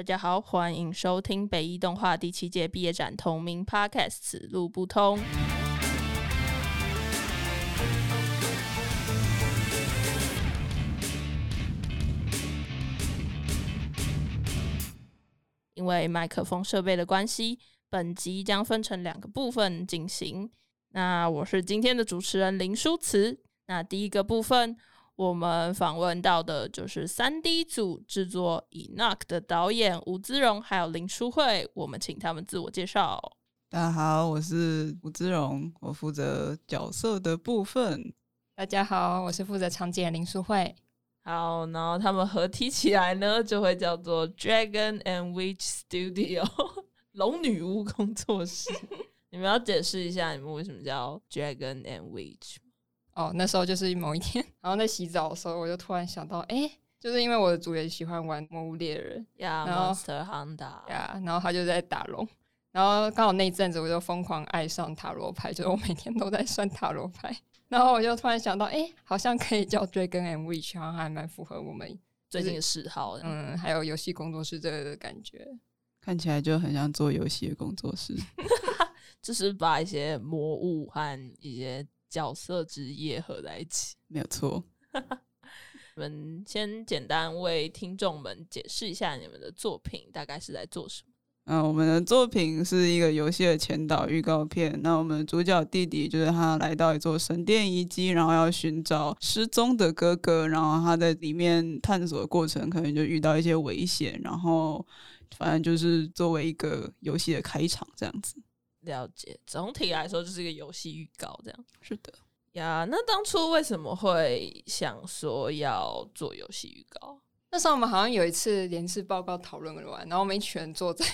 大家好，欢迎收听北艺动画第七届毕业展同名 Podcast《此路不通》。因为麦克风设备的关系，本集将分成两个部分进行。那我是今天的主持人林书慈。那第一个部分。我们访问到的就是三 D 组制作《Enoch》的导演吴姿荣，还有林淑慧。我们请他们自我介绍。大家好，我是吴姿荣，我负责角色的部分。大家好，我是负责场景的林淑慧。好，然后他们合体起来呢，就会叫做 Dragon and Witch Studio 龙女巫工作室。你们要解释一下，你们为什么叫 Dragon and Witch？哦，那时候就是某一天，然后在洗澡的时候，我就突然想到，哎，就是因为我的主人喜欢玩《魔物猎人》呀，Monster Hunter 呀，然后他就在打龙，然后刚好那一阵子我就疯狂爱上塔罗牌，就是我每天都在算塔罗牌，然后我就突然想到，哎，好像可以叫 Dragon and Witch，好像还蛮符合我们最近的嗜好的，嗯，还有游戏工作室这个的感觉，看起来就很像做游戏的工作室，就是把一些魔物和一些。角色职业合在一起，没有错。我们先简单为听众们解释一下你们的作品大概是在做什么。嗯，我们的作品是一个游戏的前导预告片。那我们主角弟弟就是他来到一座神殿遗迹，然后要寻找失踪的哥哥。然后他在里面探索的过程，可能就遇到一些危险。然后反正就是作为一个游戏的开场这样子。了解，总体来说就是一个游戏预告，这样是的呀。那当初为什么会想说要做游戏预告？那时候我们好像有一次连次报告讨论完，然后我们一群人坐在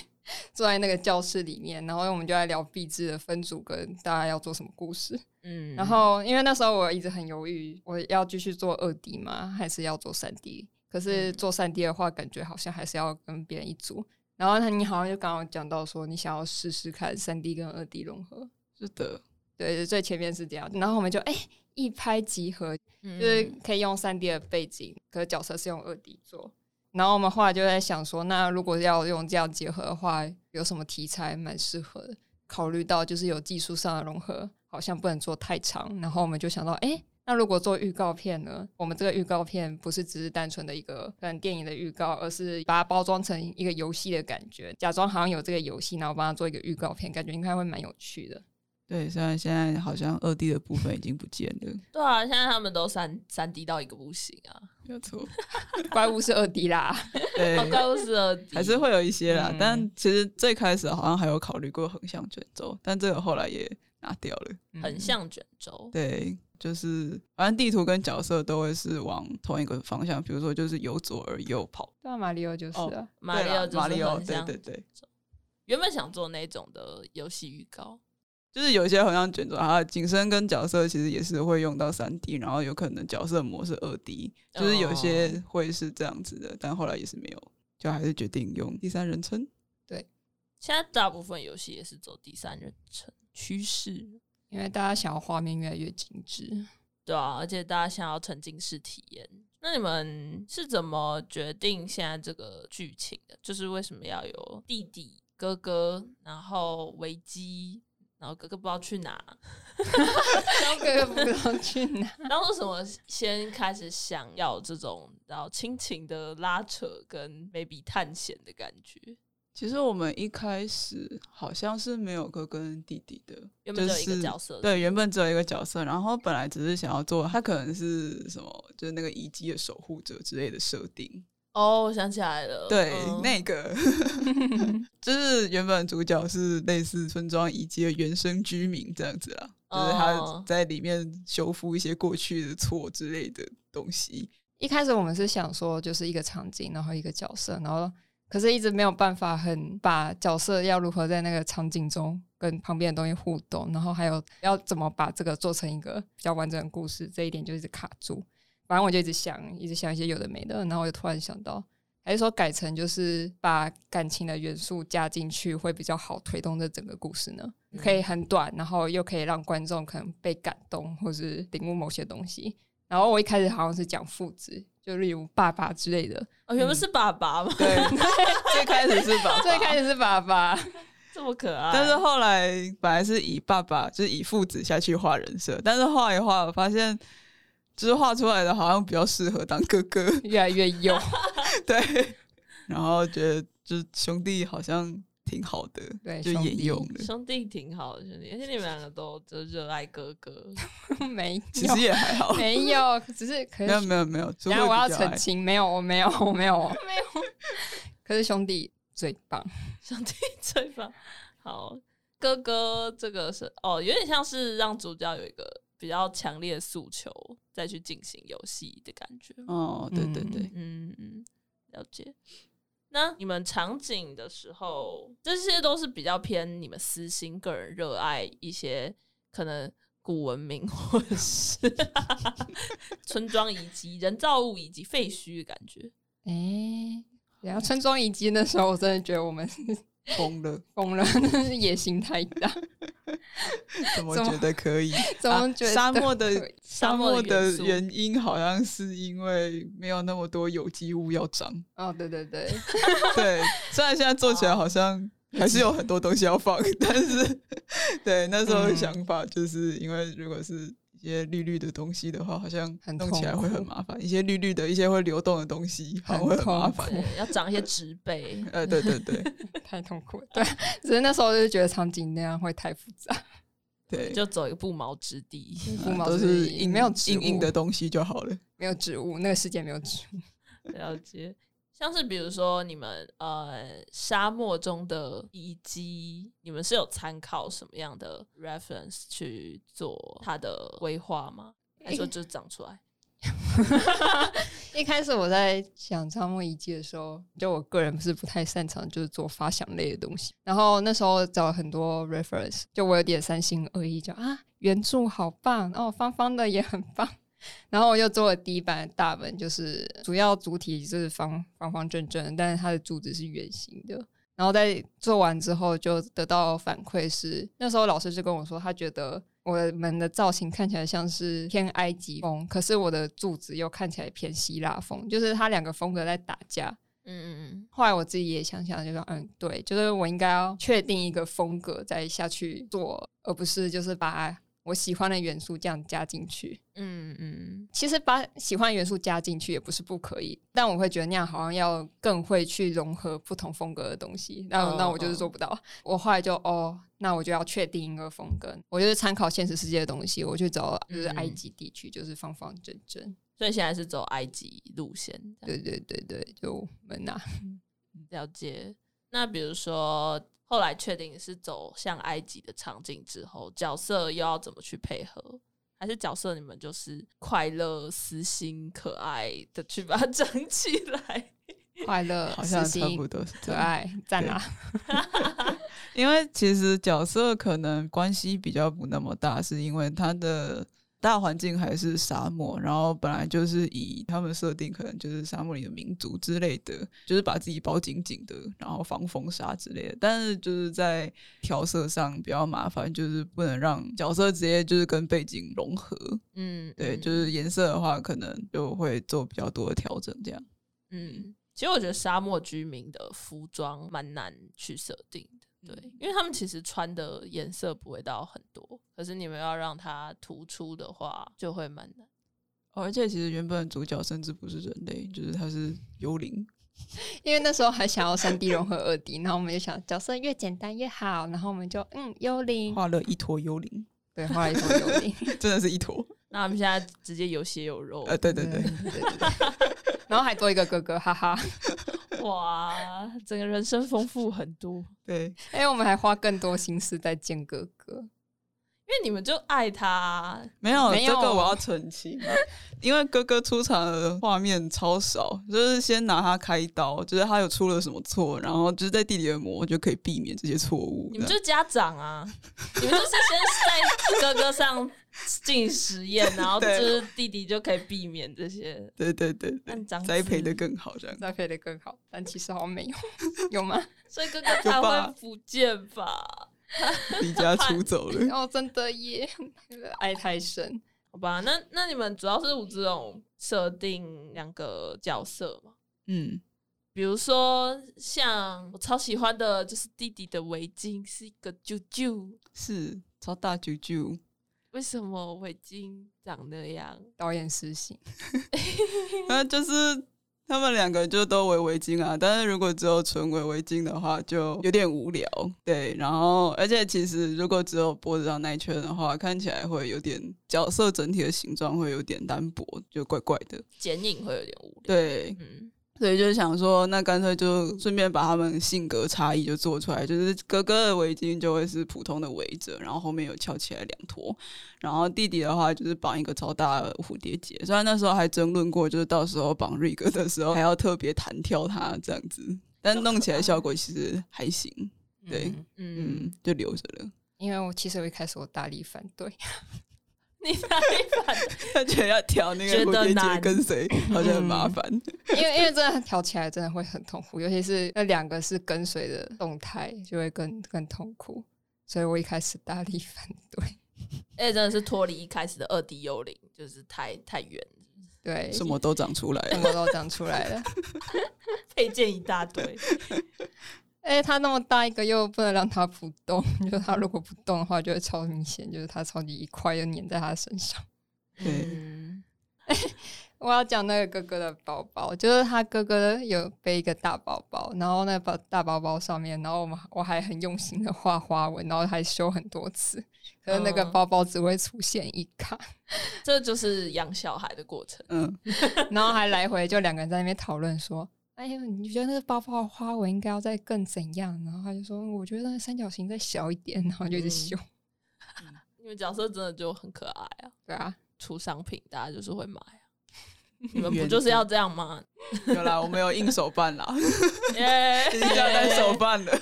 坐在那个教室里面，然后我们就在聊壁纸的分组跟大家要做什么故事。嗯，然后因为那时候我一直很犹豫，我要继续做二 D 吗？还是要做三 D？可是做三 D 的话，感觉好像还是要跟别人一组。然后他，你好像就刚刚讲到说，你想要试试看三 D 跟二 D 融合。是的，对，最前面是这样。然后我们就哎一拍即合，就是可以用三 D 的背景，可是角色是用二 D 做。然后我们后来就在想说，那如果要用这样结合的话，有什么题材蛮适合的？考虑到就是有技术上的融合，好像不能做太长。然后我们就想到，哎。那如果做预告片呢？我们这个预告片不是只是单纯的一个跟电影的预告，而是把它包装成一个游戏的感觉，假装好像有这个游戏，然后帮它做一个预告片，感觉应该会蛮有趣的。对，虽然现在好像二 D 的部分已经不见了。对啊，现在他们都三三 D 到一个不行啊。没有错，怪物是二 D 啦。对，怪物是二 D，还是会有一些啦。但其实最开始好像还有考虑过横向卷轴，但这个后来也拿掉了。横向卷轴，对。就是反正地图跟角色都会是往同一个方向，比如说就是由左而右跑。对啊，马里奥就是啊，马里奥马里奥，对对对。原本想做那种的游戏预告，就是有一些好像卷轴，啊景深跟角色其实也是会用到三 D，然后有可能角色模式二 D，就是有些会是这样子的，但后来也是没有，就还是决定用第三人称。对，现在大部分游戏也是走第三人称趋势。因为大家想要画面越来越精致，对啊，而且大家想要沉浸式体验。那你们是怎么决定现在这个剧情的？就是为什么要有弟弟、哥哥，然后危机，然后哥哥不知道去哪，然后哥哥不知道去哪。然后为什么先开始想要这种然后亲情的拉扯跟 maybe 探险的感觉？其实我们一开始好像是没有哥哥跟弟弟的，原本只有一个角色。对，原本只有一个角色，然后本来只是想要做他可能是什么，就是那个遗迹的守护者之类的设定。哦，我想起来了，对，那个 就是原本主角是类似村庄遗迹的原生居民这样子啦，就是他在里面修复一些过去的错之类的东西。一开始我们是想说，就是一个场景，然后一个角色，然后。可是，一直没有办法很把角色要如何在那个场景中跟旁边的东西互动，然后还有要怎么把这个做成一个比较完整的故事，这一点就一直卡住。反正我就一直想，一直想一些有的没的，然后我就突然想到，还是说改成就是把感情的元素加进去会比较好推动这整个故事呢？可以很短，然后又可以让观众可能被感动或是领悟某些东西。然后我一开始好像是讲父子。就例如爸爸之类的。哦，原本是爸爸嘛，对，最开始是爸爸，最开始是爸爸，这么可爱。但是后来本来是以爸爸，就是以父子下去画人设，但是画一画，我发现就是画出来的好像比较适合当哥哥，越来越幼。对，然后觉得就是兄弟好像挺好的，对兄弟沿用了。兄弟挺好的兄弟，而且你们两个都就热爱哥哥。没 其有实也还好，没 有，只是可没有。没有没有，只然后我要澄清，没有，我没有，我没有，我没有。可是兄弟最棒，兄弟最棒。好，哥哥这个是哦，有点像是让主角有一个比较强烈的诉求，再去进行游戏的感觉。哦，对对对，嗯嗯，了解。那你们场景的时候，这些都是比较偏你们私心、个人热爱一些可能古文明或者是村庄以及、人造物以及废墟的感觉。哎、然后村庄遗迹那时候，我真的觉得我们疯了，疯了，那是野心太大。怎么觉得可以？怎么啊觉得沙漠的沙漠的原因好像是因为没有那么多有机物要长。哦，对对对，对，虽然现在做起来好像还是有很多东西要放，但是对那时候的嗯想法就是因为如果是一些绿绿的东西的话，好像很弄起来会很麻烦。一些绿绿的、一些会流动的东西，好会很麻痛烦。要长一些植被。呃，对对对 太痛苦了。对，只是那时候就觉得场景那样会太复杂，对，就走一个不毛之地。不毛都之地没有植硬硬的东西就好了。没有植物，那个世界没有植物。了解，像是比如说你们呃沙漠中的遗迹，你们是有参考什么样的 reference 去做它的规划吗？还是说就长出来？一开始我在想沙漠遗迹的时候，就我个人不是不太擅长就是做发想类的东西，然后那时候找了很多 reference，就我有点三心二意，就啊原著好棒，哦方方的也很棒，然后我又做了第一版的大本，就是主要主体就是方方方正正，但是它的柱子是圆形的。然后在做完之后，就得到反馈是，那时候老师就跟我说，他觉得我们的造型看起来像是偏埃及风，可是我的柱子又看起来偏希腊风，就是它两个风格在打架。嗯嗯嗯后来我自己也想想，就说嗯，对，就是我应该要确定一个风格再下去做，而不是就是把我喜欢的元素这样加进去。嗯嗯其实把喜欢元素加进去也不是不可以，但我会觉得那样好像要更会去融合不同风格的东西，那、哦那我就是做不到。我后来就哦，那我就要确定一个风格，我就是参考现实世界的东西，我去找就是埃及地区，就是方方正正。所以现在是走埃及路线，对对对对，就门呐、了解。那比如说后来确定是走向埃及的场景之后，角色又要怎么去配合？还是角色你们就是快乐、私心、可爱的去把它 整起来？快乐、好像私心差不多是。可爱，在哪！因为其实角色可能关系比较不那么大，是因为他的大环境还是沙漠，然后本来就是以他们设定可能就是沙漠里的民族之类的，就是把自己包紧紧的，然后防风沙之类的。但是就是在调色上比较麻烦，就是不能让角色直接就是跟背景融合。嗯，对，嗯就是颜色的话，可能就会做比较多的调整，这样。嗯，其实我觉得沙漠居民的服装蛮难去设定的，对，因为他们其实穿的颜色不会到很多，可是你们要让它突出的话，就会蛮难。哦而且其实原本主角甚至不是人类，就是他是幽灵。因为那时候还想要三 D 融合二 D，然后我们就想角色越简单越好，然后我们就嗯幽灵，画了一坨幽灵，对，画了一坨幽灵，真的是一坨。那我们现在直接有血有肉，呃，对对对，对对对，然后还多一个哥哥，哈哈。哇，整个人生丰富很多。对，哎，我们还花更多心思在见哥哥，因为你们就爱他，没有没有这个我要澄清，因为哥哥出场的画面超少，就是先拿他开刀，就是他有出了什么错，然后就是在弟弟的磨就可以避免这些错误。你们就是家长啊，你们就是先在哥哥上进实验，然后就是弟弟就可以避免这些。对对对对栽培的更好，这样。栽培的更好，但其实好像没有，有吗？所以哥哥才会福建吧？离家出走了，哦，真的耶，爱太深。好吧，那那你们主要是吴志荣设定两个角色嘛？嗯，比如说像我超喜欢的就是弟弟的围巾是一个啾啾，是超大啾啾，为什么围巾长那样？导演实行，那就是他们两个就都围围巾啊，但是如果只有纯围围巾的话，就有点无聊。对，然后而且其实如果只有脖子上那一圈的话，看起来会有点角色整体的形状会有点单薄，就怪怪的。剪影会有点无聊。对，嗯，所以就是想说，那干脆就顺便把他们性格差异就做出来，就是哥哥的围巾就会是普通的围着，然后后面有翘起来两坨，然后弟弟的话就是绑一个超大的蝴蝶结。虽然那时候还争论过，就是到时候绑瑞哥的时候还要特别弹跳它这样子，但弄起来效果其实还行。对，嗯，嗯，就留着了。因为我其实我一开始我大力反对，你哪里反对？他觉得要调那个觉得蝴蝶结跟谁好像很麻烦。因为因为真的调起来真的会很痛苦，尤其是那两个是跟随的动态，就会更更痛苦。所以我一开始大力反对。而 且真的是脱离一开始的二 D 幽灵，就是太太远，对，什么都长出来了。什么都长出来了。配件一大堆。哎、它那么大一个，又不能让它不动，就是它如果不动的话，就会超明显，就是它超级一块就粘在它身上。对嗯我要讲那个哥哥的包包，就是他哥哥有背一个大包包，然后那个包大包包上面，然后我们我还很用心的画花纹，然后还修很多次，可是那个嗯包包只会出现一卡，这就是养小孩的过程。嗯，然后还来回就两个人在那边讨论说。哎呀，你觉得那个包包的花纹应该要再更怎样？然后他就说，我觉得那个三角形再小一点，然后就一直修。你们角色真的就很可爱啊，对啊，出商品大家就是会买啊。你们不就是要这样吗？有啦，我们有硬手办啦，耶、已经要单手办的。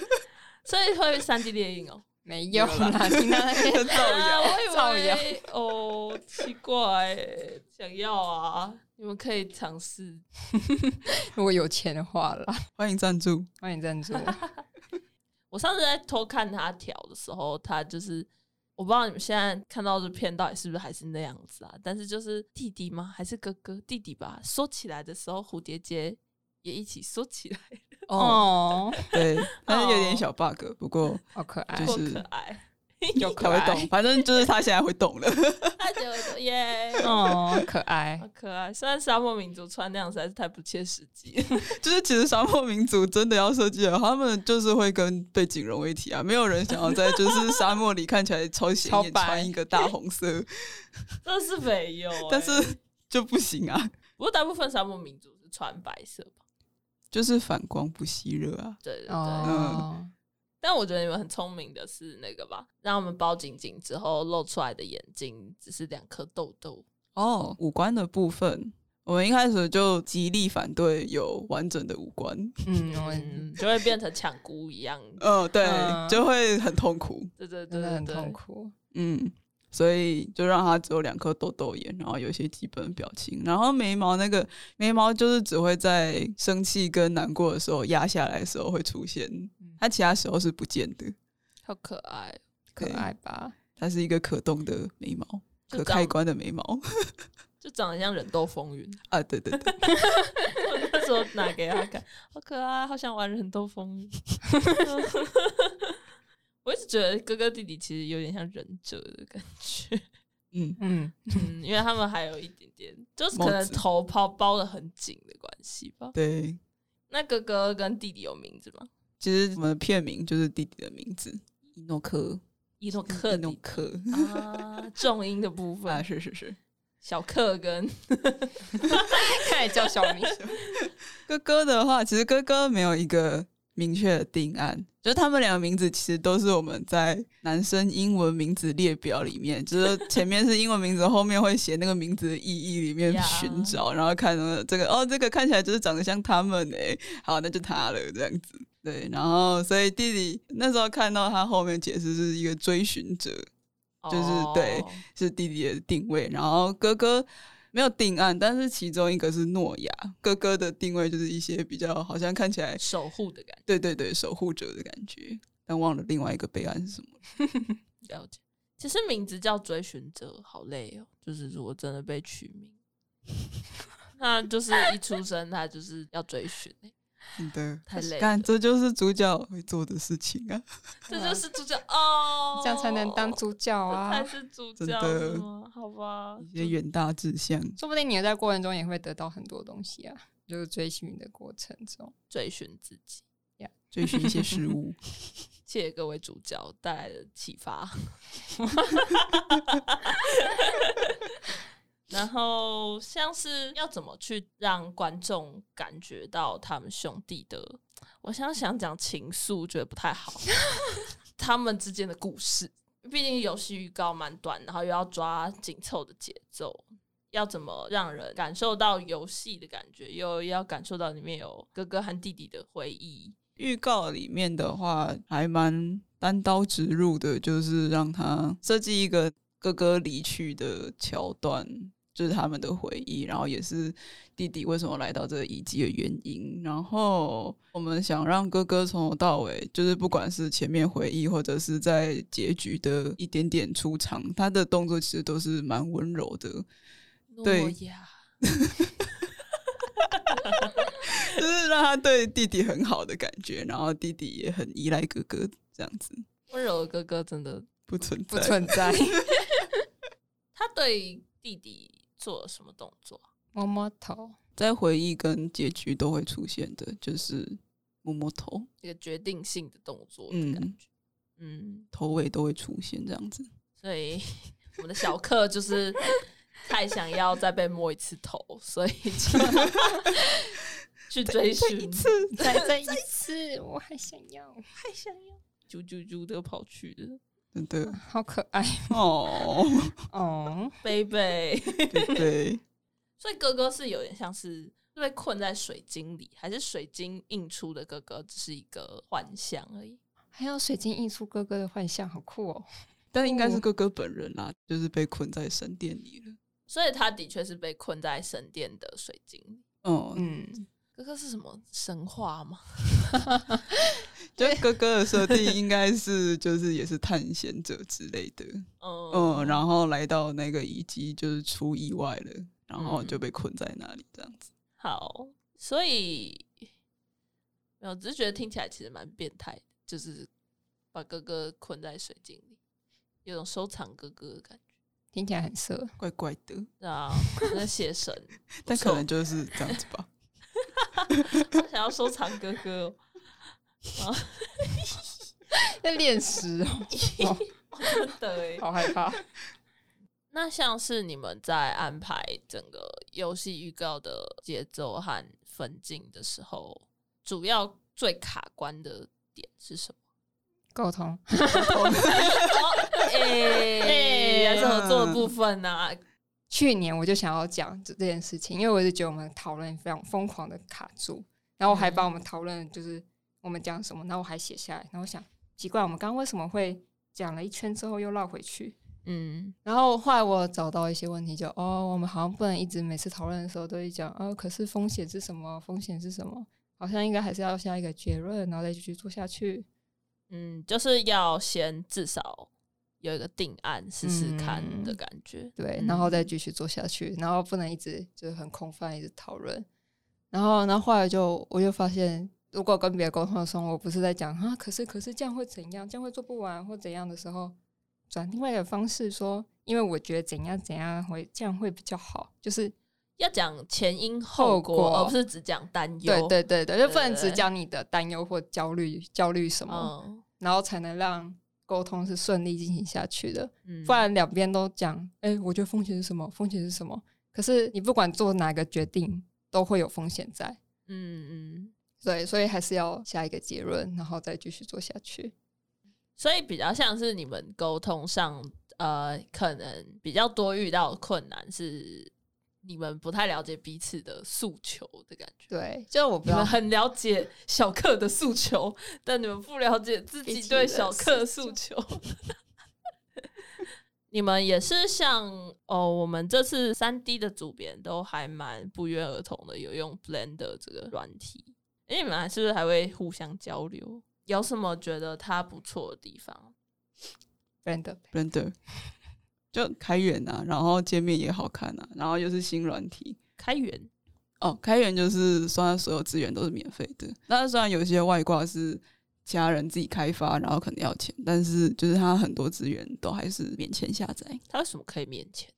所以会三 D 猎影哦。没有啦，听到那边造谣造谣以为哦，奇怪，想要啊，你们可以尝试。如果有钱的话啦，欢迎赞助。欢迎赞助。我上次在偷看他调的时候，他就是我不知道你们现在看到这片到底是不是还是那样子啊？但是就是弟弟吗？还是哥哥？弟弟吧，缩起来的时候蝴蝶结也一起缩起来，哦，对，但是有点小 bug，不过好可爱，多就是可爱！有可会动，反正就是他现在会懂了。他觉得耶，哦，可爱好。可爱。虽然沙漠民族穿那样实在是太不切实际，就是其实沙漠民族真的要设计的话，他们就是会跟背景融为一体啊，没有人想要在就是沙漠里看起来超显眼，白穿一个大红色，这是没有、欸。但是就不行啊，不过大部分沙漠民族是穿白色吧？就是反光不吸热啊。对对对。哦，但我觉得你们很聪明的是那个吧，让我们包紧紧之后露出来的眼睛只是两颗痘痘。哦，五官的部分，我们一开始就极力反对有完整的五官。嗯，嗯，就会变成抢姑一样。嗯，对，嗯就会很痛苦。对对对很痛苦。嗯，所以就让他只有两颗痘痘眼，然后有一些基本表情，然后眉毛那个眉毛就是只会在生气跟难过的时候压下来的时候会出现，它其他时候是不见的。好可爱。可爱吧？它是一个可动的眉毛，可开关的眉毛 就长得像忍斗风云。啊！对对对，我那时候拿给他看，好可爱，好想玩人斗风云。我一直觉得哥哥弟弟其实有点像忍者的感觉，嗯，嗯，嗯，因为他们还有一点点，就是可能头包包的很紧的关系吧。对。那哥哥跟弟弟有名字吗？其实我们的片名就是弟弟的名字，伊诺克，伊诺克伊诺弟克啊，重音的部 分啊，分，是是是。小克跟 看来叫小明。哥哥的话，其实哥哥没有一个明确的定案，就是他们两个名字其实都是我们在男生英文名字列表里面，就是前面是英文名字，后面会写那个名字的意义里面 呀寻找，然后看到这个哦，这个看起来就是长得像他们诶，好，那就他了这样子。对，然后所以弟弟那时候看到他后面解释是一个追寻者，就是对哦。是弟弟的定位，然后哥哥没有定案，但是其中一个是诺亚，哥哥的定位就是一些比较好像看起来，守护的感觉对对对，守护者的感觉，但忘了另外一个备案是什么。觉，了解。其实名字叫追寻者，好累哦。就是如果真的被取名，那就是一出生他就是要追寻、欸，真的 太累了看，这就是主角会做的事情啊！这就是主角 哦，这样才能当主角啊才！是主角真的好吧，一些远大志向，说不定你在过程中也会得到很多东西啊，就是追寻的过程中。追寻自己，追寻一些事物。谢谢各位主角带来的启发。然后像是要怎么去让观众感觉到他们兄弟的，我想想讲情愫，觉得不太好。他们之间的故事，毕竟游戏预告蛮短，然后又要抓紧凑的节奏，要怎么让人感受到游戏的感觉，又要感受到里面有哥哥和弟弟的回忆。预告里面的话，还蛮单刀直入的，就是让他设计一个哥哥离去的桥段，就是他们的回忆，然后也是弟弟为什么来到这个遗迹的原因。然后我们想让哥哥从头到尾，就是不管是前面回忆，或者是在结局的一点点出场，他的动作其实都是蛮温柔的。对诺亚，就是让他对弟弟很好的感觉，然后弟弟也很依赖哥哥，这样子温柔的哥哥真的，不存不在。存在。他对弟弟做了什么动作？啊？摸摸头，在回忆跟结局都会出现的，就是摸摸头，一个决定性的动作的感嗯，觉。嗯，头尾都会出现这样子。所以我们的小克就是太想要再被摸一次头，所以就 去追寻，再再一次，我还想要，还想要，啾啾啾的跑去了，真的好可爱哦，哦。贝贝。对对，所以哥哥是有点像是被困在水晶里，还是水晶映出的哥哥只是一个幻象而已？还有水晶映出哥哥的幻象，好酷哦！但应该是哥哥本人啦，就是被困在神殿里了。所以他的确是被困在神殿的水晶里。哦、嗯，哥哥是什么神话吗？就哥哥的设定应该是就是也是探险者之类的，嗯嗯，然后来到那个遗迹就是出意外了，然后嗯就被困在那里这样子。好，所以没有，只是觉得听起来其实蛮变态的，就是把哥哥困在水晶里，有种收藏哥哥的感觉。听起来很色。怪怪的，对啊，在写神，但可能就是这样子吧。他想要收藏哥哥哦，在练诗哦，哦真的哎。好害怕。那像是你们在安排整个游戏预告的节奏和分镜的时候，主要最卡关的点是什么？沟通，哎、还是合作的部分呢、去年我就想要讲这这件事情，因为我就觉得我们讨论非常疯狂的卡住，然后我还把我们讨论就是我们讲什么，然后我还写下来，然后我想奇怪，我们刚刚为什么会讲了一圈之后又绕回去？嗯然后后来我找到一些问题就，哦，我们好像不能一直每次讨论的时候都会讲，哦，可是风险是什么？风险是什么？好像应该还是要下一个结论，然后再继续做下去。嗯，就是要先至少有一个定案试试看的感觉。对，嗯然后再继续做下去，然后不能一直就是很空泛，一直讨论。然后，然后后来就我就发现，如果跟别人沟通的时候，我不是在讲啊，可是可是这样会怎样，这样会做不完或怎样的时候，转另外一个方式说，因为我觉得怎样怎样会这样会比较好，就是要讲前因后果，而不是只讲担忧。对对对对，就不能只讲你的担忧或焦虑焦虑什么，嗯然后才能让沟通是顺利进行下去的。嗯不然两边都讲，哎、我觉得风险是什么？风险是什么？可是你不管做哪个决定，都会有风险在。嗯嗯，对，所以还是要下一个结论，然后再继续做下去。所以比较像是你们沟通上，呃，可能比较多遇到的困难是你们不太了解彼此的诉求的感觉。对，就是我不要你们很了解小克的诉求，但你们不了解自己对小克的诉求。你们也是像哦，我们这次三 D 的主编都还蛮不约而同的有用 Blender 这个软体，哎，你们还是不是还会互相交流？有什么觉得它不错的地方？Blender Blender，就开源啊，然后界面也好看啊，然后又是新软体。开源哦，开源就是算它所有资源都是免费的。那虽然有些外挂是其他人自己开发，然后可能要钱，但是就是它很多资源都还是免钱下载。他为什么可以免钱？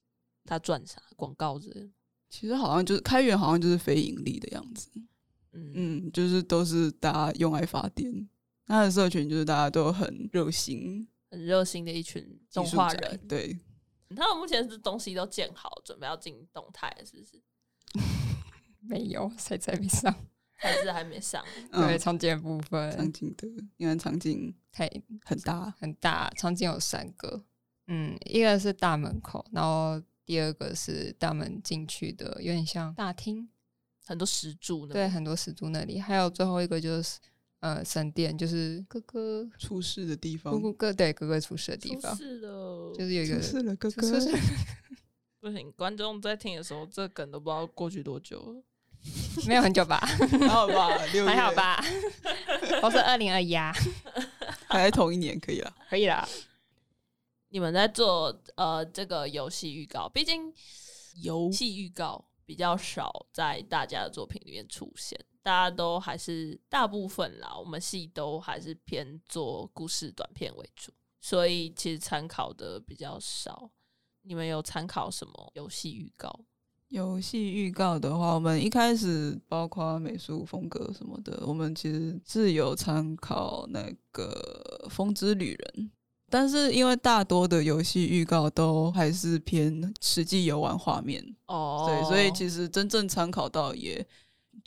他赚啥？广告之类的？其实好像就是开源，好像就是非盈利的样子。嗯嗯，就是都是大家用爱发电。它的社群就是大家都很热心，很热心的一群动画人。对，他们目前是东西都建好，准备要进动态，是不是？没有，谁在没上？还是还没上？对，嗯，场景的部场分景的，因为场景太很大，很大，场景有三个，嗯，一个是大门口，然后第二个是大门进去的，有点像大厅，很多石柱呢。对，很多石柱那里，还有最后一个就是呃神殿，就是哥哥出事的地方哥，哥对哥哥出事的地出方，事了，就是有一个出事了，哥出哥，事 不行。观众在听的时候，这梗都不知道过去多久了。没有很久吧，还好吧，六还好，吧，都是二零二一啊，还在同一年，可以了。可以啦。你们在做呃这个游戏预告，毕竟游戏预告比较少在大家的作品里面出现，大家都还是大部分啦，我们系都还是偏做故事短片为主，所以其实参考的比较少。你们有参考什么游戏预告？游戏预告的话，我们一开始包括美术风格什么的，我们其实是有参考那个《风之旅人》，但是因为大多的游戏预告都还是偏实际游玩画面，哦对，所以其实真正参考到，也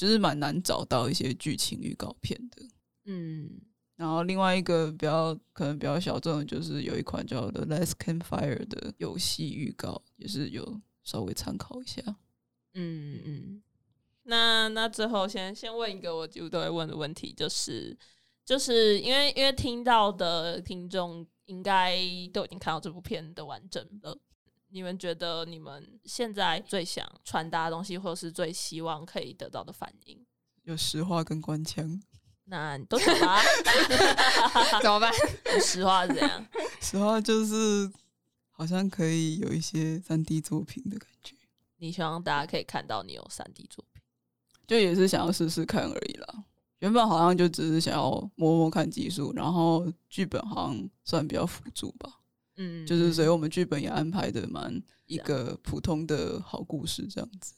就是蛮难找到一些剧情预告片的。嗯，然后另外一个比较可能比较小众的，就是有一款叫做《Last Campfire》的游戏预告，也是有稍微参考一下。嗯嗯，那那最后先先问一个我几乎都会问的问题，就是就是因为因为听到的听众应该都已经看到这部片的完整了，你们觉得你们现在最想传达的东西，或是最希望可以得到的反应？有实话跟官腔，那你都讲吧，怎么办？实话是怎样？实话就是好像可以有一些三 D 作品的感觉，你希望大家可以看到你有三 D 作品？就也是想要试试看而已啦。原本好像就只是想要摸摸看技术，然后剧本好像算比较辅助吧。嗯，就是所以我们剧本也安排的蛮一个普通的好故事这样子，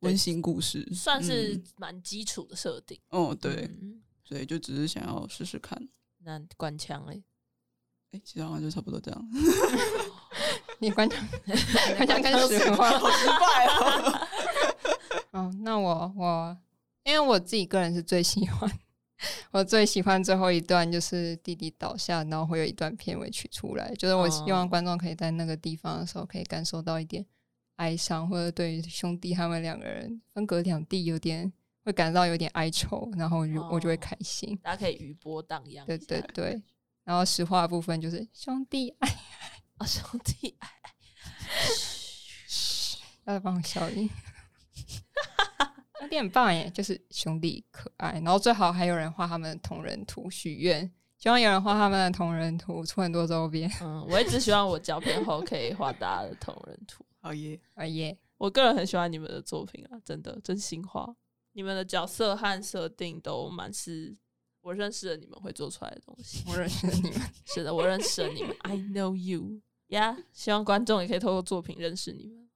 温馨故事，算是嗯蛮基础的设定。哦对，嗯所以就只是想要试试看。那关腔嘞？哎、其实好像就差不多这样。你关枪，关枪跟实话。好失败哦！哦，那我我，因为我自己个人是最喜欢，我最喜欢最后一段就是弟弟倒下，然后会有一段片尾曲出来，就是我希望哦观众可以在那个地方的时候可以感受到一点哀伤，或者对于兄弟他们两个人分隔两地有点会感到有点哀愁，然后我就、我就会哦开心。大家可以余波荡漾对。对对，然后实话部分就是兄弟爱，啊，兄弟，哎 要帮我消音。兄弟很棒耶，就是兄弟可爱，然后最好还有人画他们的同人图许愿，希望有人画他们的同人图，出很多周边。嗯，我一直希望我胶片后可以画大家的同人图。好耶！好耶！我个人很喜欢你们的作品啊，真的真心话。你们的角色和设定都蛮是我认识的你们会做出来的东西。我认识你们，是的，我认识了你们，I know you 呀、希望观众也可以透过作品认识你们。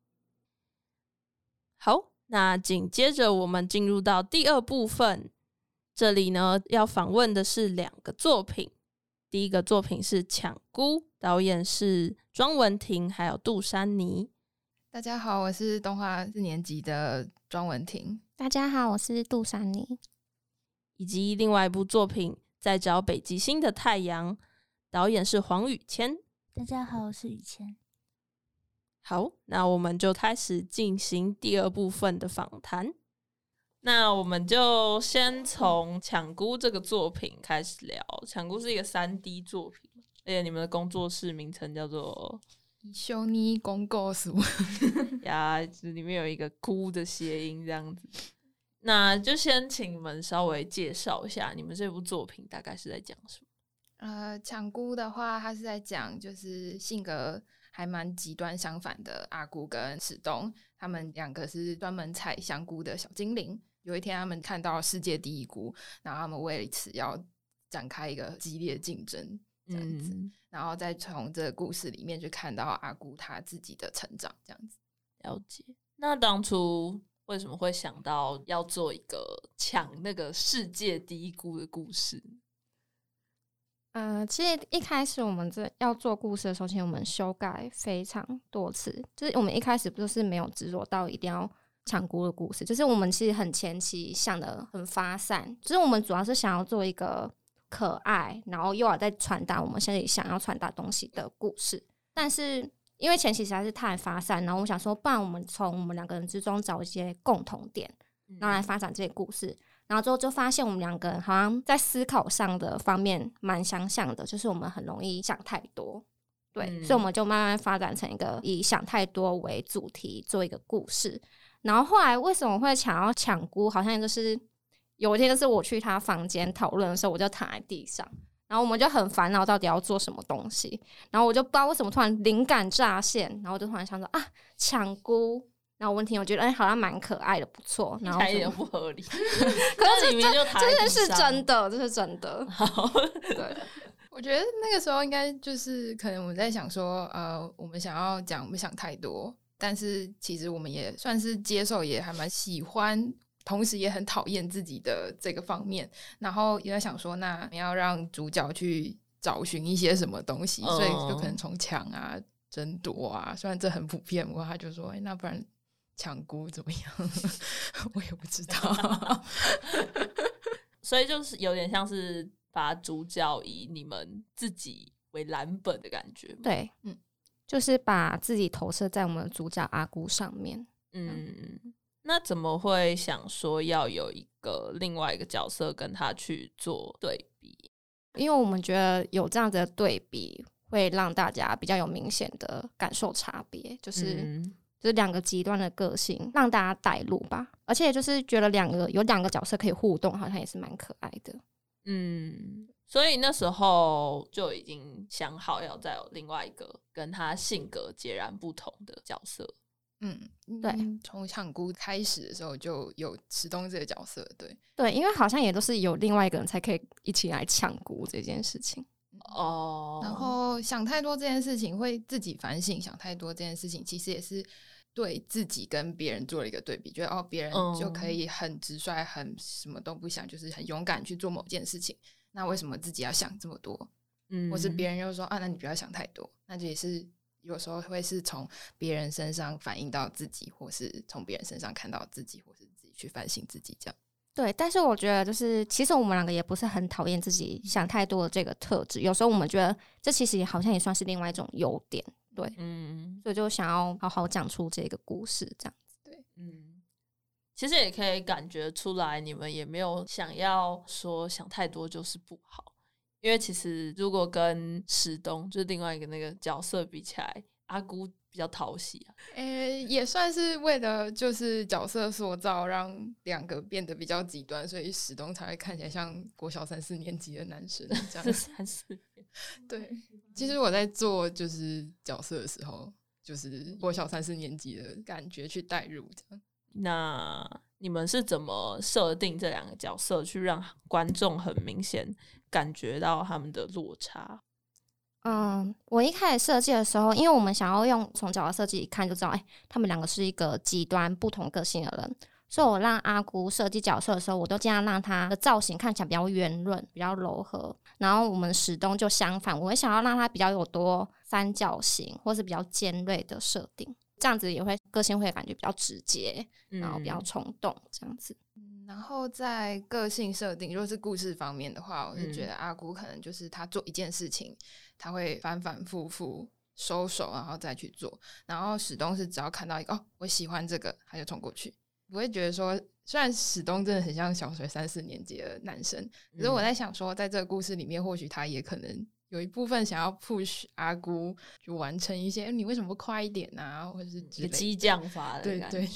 好，那紧接着我们进入到第二部分，这里呢要访问的是两个作品。第一个作品是《抢姑》，导演是庄文婷还有杜珊妮。大家好，我是动画四年级的庄文婷。大家好，我是杜珊妮。以及另外一部作品《在找北极星的太阳》，导演是黄宇谦。大家好，我是宇谦。好，那我们就开始进行第二部分的访谈。那我们就先从《抢姑》这个作品开始聊。《抢姑》是一个三 D 作品，而且你们的工作室名称叫做修尼公告书，呀，就是里面有一个“姑”的谐音，这样子。那就先请你们稍微介绍一下你们这部作品大概是在讲什么。呃，抢姑的话，它是在讲就是性格还蛮极端相反的阿姑跟史东，他们两个是专门采香菇的小精灵。有一天，他们看到世界第一菇，然后他们为此要展开一个激烈竞争，这样子，然后再从这个故事里面去看到阿姑她自己的成长，这样子。了解。那当初为什么会想到要做一个抢那个世界第一菇的故事？呃，其实一开始我们这要做故事的时候，其实我们修改非常多次。就是我们一开始不就是没有执着到一定要抢姑的故事，就是我们其实很前期想的很发散，就是我们主要是想要做一个可爱，然后又要在传达我们现在想要传达东西的故事。但是因为前期实在是太发散，然后我想说，不然我们从我们两个人之中找一些共同点，然后来发展这些故事。然后之后就发现我们两个人好像在思考上的方面蛮相像的，就是我们很容易想太多，对，所以我们就慢慢发展成一个以想太多为主题做一个故事。然后后来为什么会想要抢姑？好像就是有一天就是我去他房间讨论的时候，我就躺在地上，然后我们就很烦恼到底要做什么东西。然后我就不知道为什么突然灵感乍现，然后我就突然想说啊，抢菇。然后问题，我觉得哎，好像蛮可爱的，不错。然后一点不合理，可是这这是真的，这是真的。好，对，我觉得那个时候应该就是可能我们在想说，呃，我们想要讲不想太多，但是其实我们也算是接受，也还蛮喜欢，同时也很讨厌自己的这个方面。然后也在想说，那要让主角去找寻一些什么东西，所以就可能从抢啊、争夺啊，虽然这很普遍，不过他就说，哎，那不然。抢姑怎么样？我也不知道，所以就是有点像是把主角以你们自己为蓝本的感觉。对，嗯，就是把自己投射在我们主角阿姑上面。嗯，那怎么会想说要有一个另外一个角色跟他去做对比？因为我们觉得有这样子的对比，会让大家比较有明显的感受差别，就是。就是两个极端的个性，让大家带入吧。而且就是觉得两个有两个角色可以互动，好像也是蛮可爱的。嗯，所以那时候就已经想好要再有另外一个跟他性格截然不同的角色。嗯，对，从抢姑开始的时候就有池东这个角色。对，对，因为好像也都是有另外一个人才可以一起来抢姑这件事情。哦，然后想太多这件事情会自己反省，想太多这件事情其实也是对自己跟别人做了一个对比，觉得哦，别人就可以很直率，很什么都不想，就是很勇敢去做某件事情，那为什么自己要想这么多？嗯，或是别人又说啊，那你不要想太多，那这也是有时候会是从别人身上反映到自己，或是从别人身上看到自己，或是自己去反省自己这样。对，但是我觉得就是，其实我们两个也不是很讨厌自己想太多的这个特质。有时候我们觉得这其实也好像也算是另外一种优点。对，嗯，所以就想要好好讲出这个故事，这样子。对，嗯，其实也可以感觉出来，你们也没有想要说想太多就是不好。因为其实如果跟石东就是另外一个那个角色比起来，阿姑。比较讨喜啊，诶，也算是为了就是角色塑造，让两个变得比较极端，所以史东才会看起来像国小三四年级的男生这样。三四年，对。其实我在做就是角色的时候，就是国小三四年级的感觉去代入这样。那你们是怎么设定这两个角色，去让观众很明显感觉到他们的落差？嗯，我一开始设计的时候，因为我们想要用从角色设计一看就知道，哎，他们两个是一个极端不同个性的人，所以我让阿姑设计角色的时候，我都尽量让他的造型看起来比较圆润、比较柔和。然后我们史东就相反，我会想要让他比较有多三角形，或是比较尖锐的设定，这样子也会个性会感觉比较直接，然后比较冲动这样子。然后在个性设定，如果是故事方面的话，我是觉得阿姑可能就是他做一件事情。他会反反复复收手，然后再去做。然后史东是只要看到一个哦，我喜欢这个，他就冲过去。不会觉得说，虽然史东真的很像小学三四年级的男生，可是我在想说，在这个故事里面，或许他也可能有一部分想要 push 阿姑，就完成一些。你为什么不快一点啊？或者是激将法的对对对。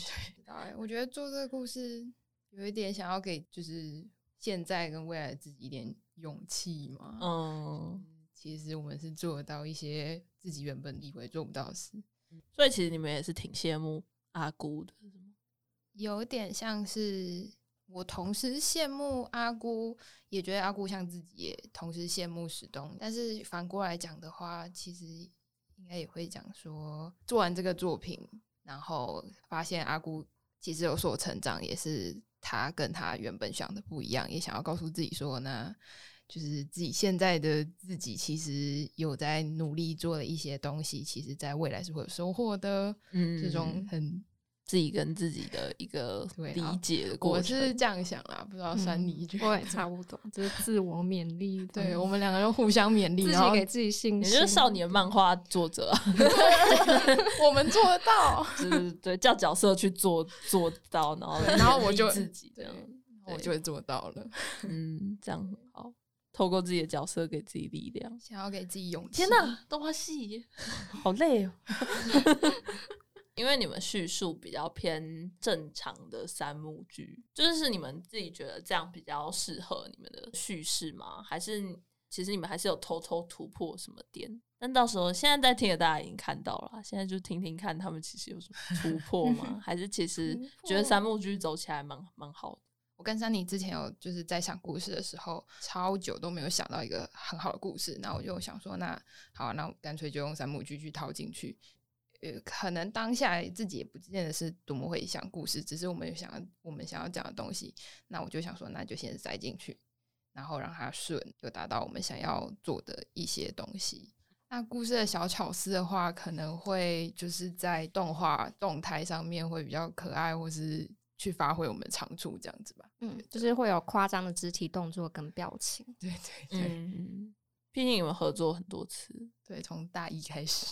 我觉得做这个故事有一点想要给就是现在跟未来自己一点勇气嘛。嗯，其实我们是做得到一些自己原本以为做不到的事，所以其实你们也是挺羡慕阿姑的，有点像是我同时羡慕阿姑，也觉得阿姑像自己，也同时羡慕史东。但是反过来讲的话，其实应该也会讲说，做完这个作品，然后发现阿姑其实有所成长，也是他跟他原本想的不一样，也想要告诉自己说，那就是自己现在的自己其实有在努力做了一些东西，其实在未来是会有收获的。嗯，这种很自己跟自己的一个理解的过程我程。是这样想啦，不知道山里觉得我也差不多，就是自我勉励，对我们两个人互相勉励，自然后己给自己信心。你就是少年漫画作者啊，我们做得到，就是对叫角色去做做到，然后然后我就自己这样，我就会做到了。嗯，这样很好。透过自己的角色给自己力量。想要给自己勇气。天哪，动画系好累哦。因为你们叙述比较偏正常的三幕剧，就是你们自己觉得这样比较适合你们的叙事吗？还是其实你们还是有偷偷突破什么点？但到时候现在在听的大家已经看到了，现在就听听看他们其实有什么突破吗？还是其实觉得三幕剧走起来蛮蛮好的？我跟珊妮之前有就是在想故事的时候，超久都没有想到一个很好的故事，那我就想说，那好啊、那我干脆就用三幕剧去套进去。呃，可能当下自己也不见得是多么会想故事，只是我们有想要我们想要讲的东西，那我就想说，那就先塞进去，然后让它顺，就达到我们想要做的一些东西。那故事的小巧思的话，可能会就是在动画动态上面会比较可爱，或是去发挥我们的长处这样子吧。嗯，就是会有夸张的肢体动作跟表情。对对对、嗯，毕竟你们合作很多次，对，从大一开始，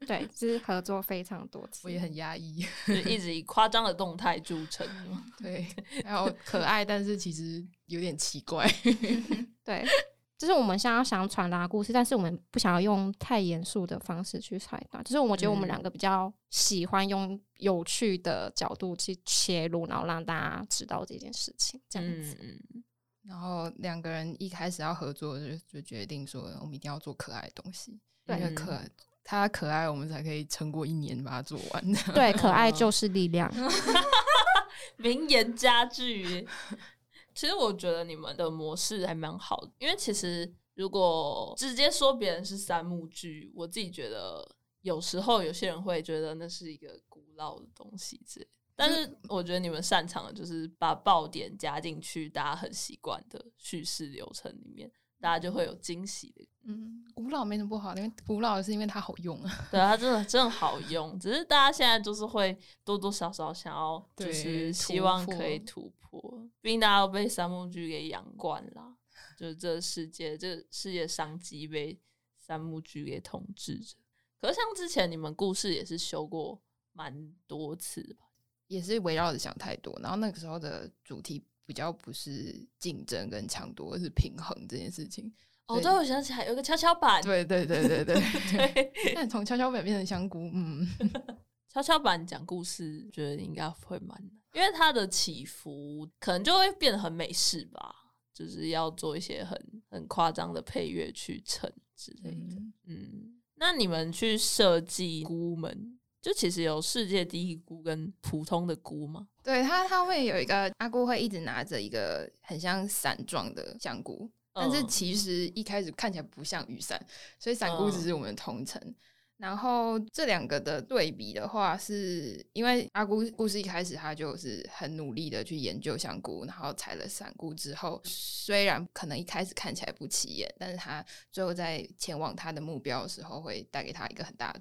对，就是合作非常多次。我也很压抑。就一直以夸张的动态著称。对，然后可爱，但是其实有点奇怪。对，就是我们想要想传达故事，但是我们不想要用太严肃的方式去传达。就是我觉得我们两个比较喜欢用有趣的角度去切入，然后让大家知道这件事情，这样子。嗯嗯，然后两个人一开始要合作，就就决定说我们一定要做可爱的东西，对因为可他可爱，我们才可以撑过一年把它做完。对，可爱就是力量。名言佳句。其实我觉得你们的模式还蛮好的，因为其实如果直接说别人是三幕剧，我自己觉得有时候有些人会觉得那是一个古老的东西之类。但是我觉得你们擅长的就是把爆点加进去，大家很习惯的叙事流程里面，大家就会有惊喜的嗯，古老没什么不好，因为古老是因为它好用啊。对，它真的真的好用，只是大家现在就是会多多少少想要，就是希望可以突破。毕竟大家都被三幕剧给养惯了，就是这个世界，这世界商机被三幕剧给统治着。可是像之前你们故事也是修过蛮多次吧？也是围绕着想太多，然后那个时候的主题比较不是竞争跟抢夺，而是平衡这件事情。哦，对对，我想起来有一个跷跷板，对对对对 对对，但从跷跷板变成香菇，嗯，跷跷板讲故事，觉得应该会蛮难，因为它的起伏可能就会变得很美式吧，就是要做一些很很夸张的配乐去衬之类的。嗯嗯，那你们去设计菇们，就其实有世界第一菇跟普通的菇吗？对它它会有一个阿姑会一直拿着一个很像伞状的香菇，但是嗯其实一开始看起来不像雨伞，所以伞菇只是我们的同层。然后这两个的对比的话，是因为阿姑故事一开始他就是很努力的去研究香菇，然后采了伞菇之后，虽然可能一开始看起来不起眼，但是他最后在前往他的目标的时候，会带给他一个很大的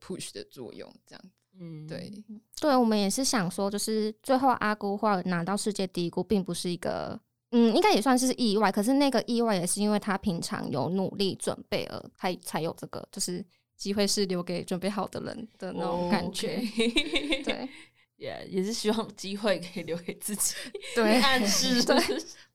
push 的作用。这样嗯，对，对，我们也是想说，就是最后阿姑或拿到世界第一菇，并不是一个，嗯，应该也算是意外。可是那个意外也是因为他平常有努力准备而才才有这个，就是机会是留给准备好的人的那种感觉。对，对，也也是希望机会可以留给自己，对暗示对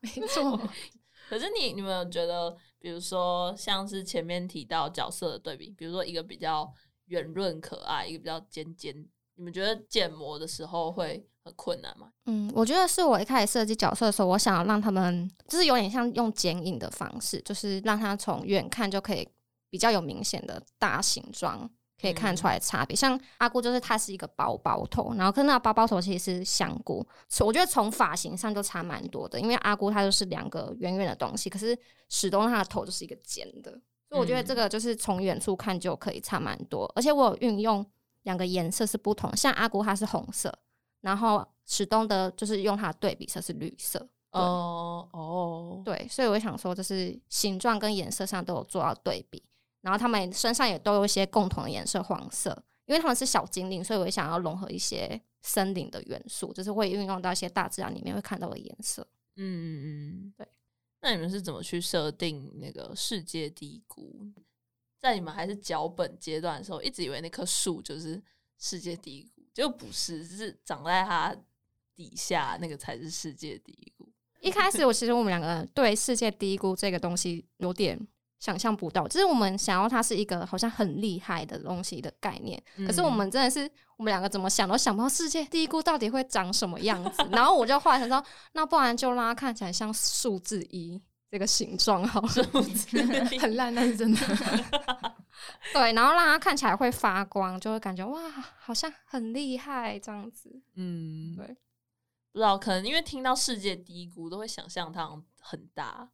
没错。可是你你们有觉得，比如说像是前面提到角色的对比，比如说一个比较圆润可爱，一个比较尖尖，你你们觉得建模的时候会很困难吗？嗯，我觉得是我一开始设计角色的时候，我想要让他们就是有点像用剪影的方式，就是让他从远看就可以比较有明显的大形状，可以看出来差别。像阿姑就是它是一个包包头，然后跟那个包包头其实是香菇，我觉得从发型上就差蛮多的。因为阿姑她就是两个圆圆的东西，可是始终她的头就是一个尖的，所以我觉得这个就是从远处看就可以差蛮多。而且我有运用两个颜色是不同，像阿古它是红色。然后史东的就是用它的对比色是绿色，哦哦，对，所以我想说，就是形状跟颜色上都有做到对比，然后他们身上也都有一些共同的颜色，黄色，因为他们是小精灵，所以我想要融合一些森林的元素，就是会运用到一些大自然里面会看到的颜色。嗯嗯嗯，对。那你们是怎么去设定那个世界低谷？在你们还是脚本阶段的时候，一直以为那棵树就是世界低谷。就不是，是长在它底下那个才是世界第一谷。一开始，我其实我们两个对世界第一谷这个东西有点想象不到，就是我们想要它是一个好像很厉害的东西的概念。可是我们真的是，我们两个怎么想都想不到世界第一谷到底会长什么样子。然后我就后来想说，那不然就让它看起来像数字一这个形状好了，很烂，但是真的。对，然后让它看起来会发光，就会感觉哇，好像很厉害这样子。嗯，对，不知道可能因为听到世界低谷都会想象它很大，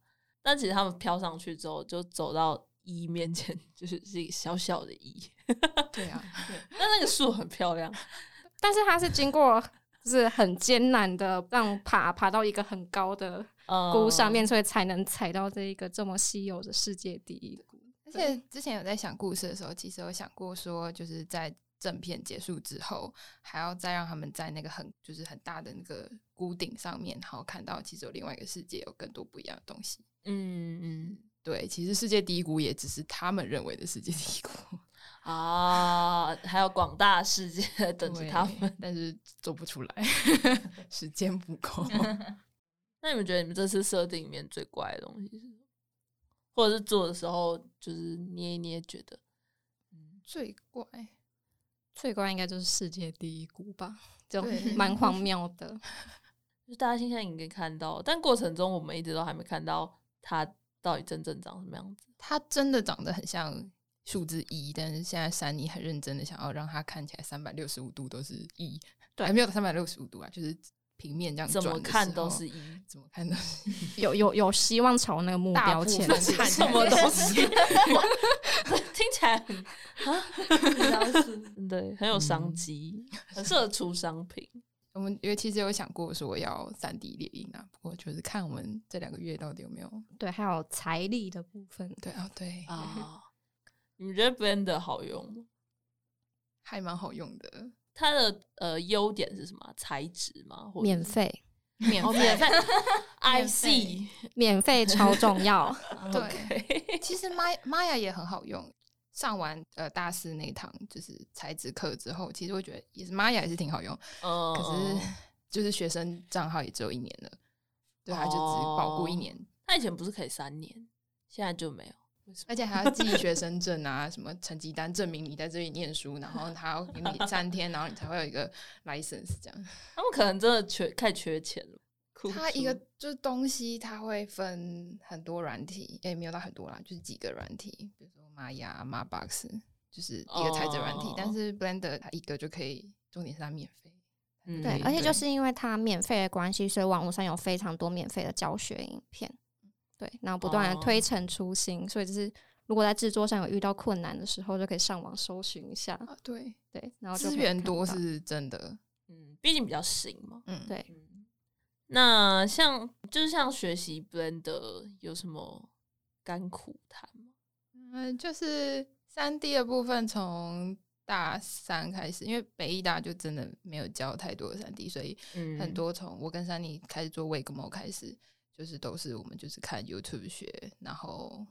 但其实他们飘上去之后，就走到一面前，就是是一个小小的一。对啊，但那个树很漂亮，但是它是经过就是很艰难的让爬爬到一个很高的谷上面，所以才能踩到这一个这么稀有的世界第一谷。而且之前有在想故事的时候，其实有想过说，就是在正片结束之后，还要再让他们在那个很就是很大的那个屋顶上面，然后看到其实有另外一个世界，有更多不一样的东西。嗯嗯，对，其实世界第一谷也只是他们认为的世界第一谷 啊，还有广大世界等着他们，但是做不出来，时间不够。那你们觉得你们这次设定里面最怪的东西是？或者是做的时候，就是捏一捏，觉得嗯最怪，最怪应该就是世界第一股吧，就蛮荒谬的。就大家现在已经看到，但过程中我们一直都还没看到它到底真正长什么样子。它真的长得很像数字一，但是现在山妮很认真的想要让它看起来三百六十五度都是一，对，还没有三百六十五度啊，就是。平面这样怎么看都是一，怎么看都是 有有有希望朝那个目标前进。什么东西？听起来很 啊，对，很有商机，很适合出商品。我们因为其实有想过说要三 D 猎鹰啊，不过就是看我们这两个月到底有没有对，还有财力的部分。对啊，对啊，你觉得 Blender 好用吗？还蛮好用的。它的呃优点是什么？材质吗？免费，免 免费，I C，免费超重要。对，其实 My Maya 也很好用。上完呃大四那堂就是材质课之后，其实我觉得也是 Maya 也是挺好用。可是 就是学生账号也只有一年了，对，他就只保护一年。他以前不是可以三年，现在就没有。而且还要寄学生证啊，什么成绩单证明你在这里念书，然后他要给你三 天，然后你才会有一个 license 这样。他们可能真的缺太缺钱了。他一个就是东西，他会分很多软体，也没有到很多啦，就是几个软体，比如说玛雅、玛 box，就是一个材质软体。但是 Blender 它一个就可以，重点是它免费。对，而且就是因为它免费的关系，所以网络上有非常多免费的教学影片。对，然后不断的推陈出新，所以就是如果在制作上有遇到困难的时候，就可以上网搜寻一下。对对，然后资源多是真的，嗯，毕竟比较新嘛。嗯，对。那像就是像学习 Blender 有什么甘苦谈吗？嗯，就是三 D 的部分从大三开始，因为北艺大就真的没有教太多的三 D，所以很多从我跟珊妮开始做 Wigmo 开始。就是都是我们就是看 YouTube 学，然后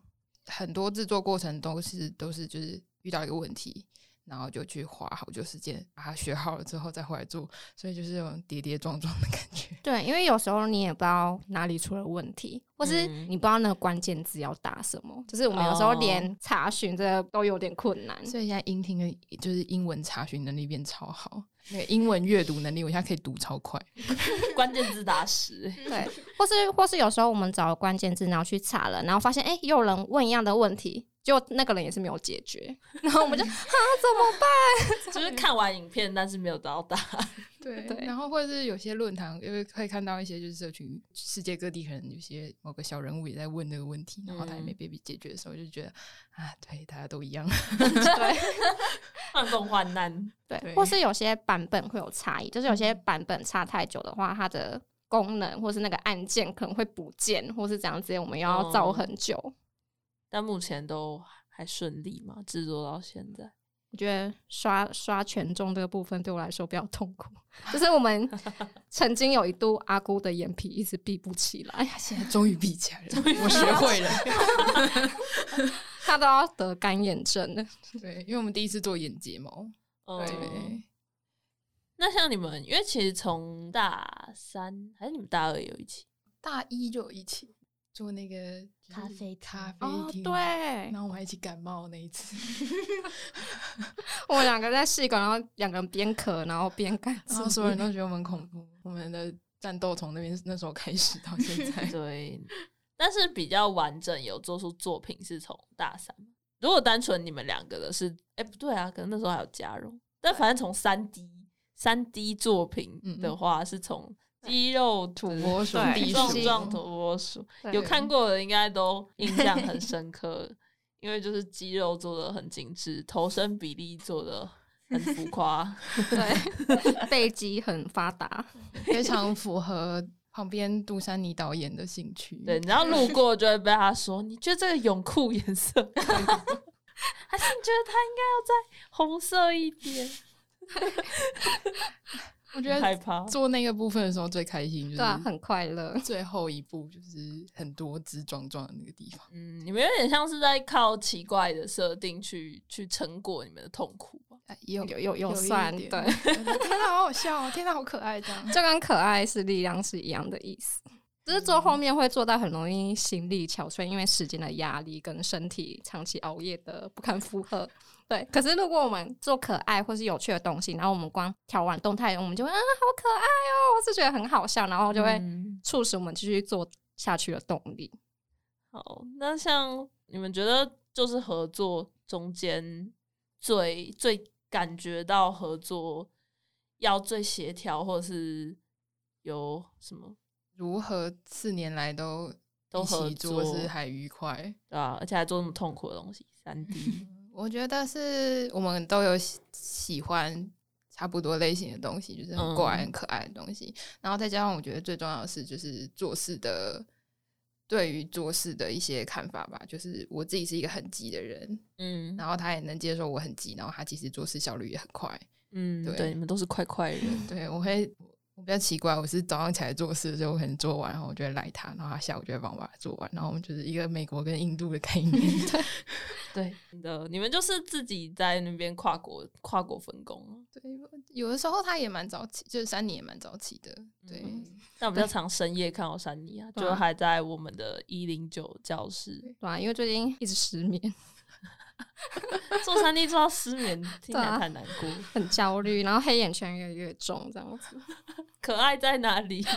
很多制作过程都是都是就是遇到一个问题，然后就去花好久时间把它学好了之后再回来做，所以就是有种跌跌撞撞的感觉。对，因为有时候你也不知道哪里出了问题，或是嗯你不知道那个关键字要打什么，就是我们有时候哦连查询这个都有点困难。所以现在英听的就是英文查询能力变超好，那个英文阅读能力我现在可以读超快。关键字打十，对，或是或是有时候我们找了关键字，然后去查了，然后发现哎、诶又有人问一样的问题，就那个人也是没有解决，然后我们就 啊怎么办？就是看完影片，但是没有得到答案。对对。然后或者是有些论坛，因为可以看到一些就是社群世界各地可能有些某个小人物也在问这个问题，然后他也没被解决的时候，就觉得啊，对，大家都一样。对。患共患难，对，对。或是有些版本会有差异，就是有些版本差太久的话，它的功能或是那个按键可能会不见，或是怎样子，我们又要找哦很久。但目前都还顺利嘛，制作到现在。我觉得刷刷权重这个部分对我来说比较痛苦，就是我们 曾经有一度阿姑的眼皮一直闭不起来，哎呀现在终于闭起来了，我学会了。她都要得干眼症了。对，因为我们第一次做眼睫毛，嗯对，那像你们，因为其实从大三还是你们大二有一起，大一就有一起做那个就是咖啡厅咖啡哦，厅，对，然后我们还一起感冒那一次，我们两个在试管，然后两个人边咳然后边干然后所有人都 觉得我们恐怖。我们的战斗从那边那时候开始到现在，对，但是比较完整有做出作品是从大三。如果单纯你们两个的是，哎、不对啊，可能那时候还有加入，但反正从三 D 三 D 作品的话，是从肌肉土的拨鼠、壮壮土拨鼠，有看过的应该都印象很深刻，因为就是肌肉做的很精致，头身比例做的很浮夸。对，背肌很发达，非常符合旁边杜珊妮导演的兴趣。对，然后路过就会被他说，你觉得这个泳裤颜色还是你觉得它应该要再红色一点？我觉得害怕。做那个部分的时候最开心，就对很快乐。最后一步，就是很多枝壮壮的那个地方。嗯，你们有点像是在靠奇怪的设定去去撑过你们的痛苦吧？哎有有有有算对 天哪，好好笑哦！天哪，好可爱，这样。就跟可爱是力量是一样的意思，只是做后面会做到很容易心力憔悴，因为时间的压力跟身体长期熬夜的不堪负荷。对，可是如果我们做可爱或是有趣的东西，然后我们光调完动态，我们就会啊好可爱哦，我是觉得很好笑，然后就会嗯促使我们继续做下去的动力。好，那像你们觉得就是合作中间最最感觉到合作要最协调，或者是有什么如何四年来都都合作是还愉快？对啊，而且还做那么痛苦的东西，三 D。我觉得是我们都有喜喜欢差不多类型的东西，就是很怪、嗯很可爱的东西。然后再加上我觉得最重要的是，就是做事的对于做事的一些看法吧。就是我自己是一个很急的人，嗯然后他也能接受我很急，然后他其实做事效率也很快。嗯，对对，你们都是快快人。对我会。我比较奇怪，我是早上起来做事的时候，我可能做完，然后我就会赖他，然后他下午就会帮我把它做完，然后我们就是一个美国跟印度的概念。对的，你们就是自己在那边跨国跨国分工有的时候他也蛮早起，就是山妮也蛮早起的。对，嗯 但我比较常深夜看到珊妮啊，就还在我们的一零九教室对啊，因为最近一直失眠，做三 D 做到失眠，听起来太难过。很焦虑，然后黑眼圈越来越重，这样子。可爱在哪里？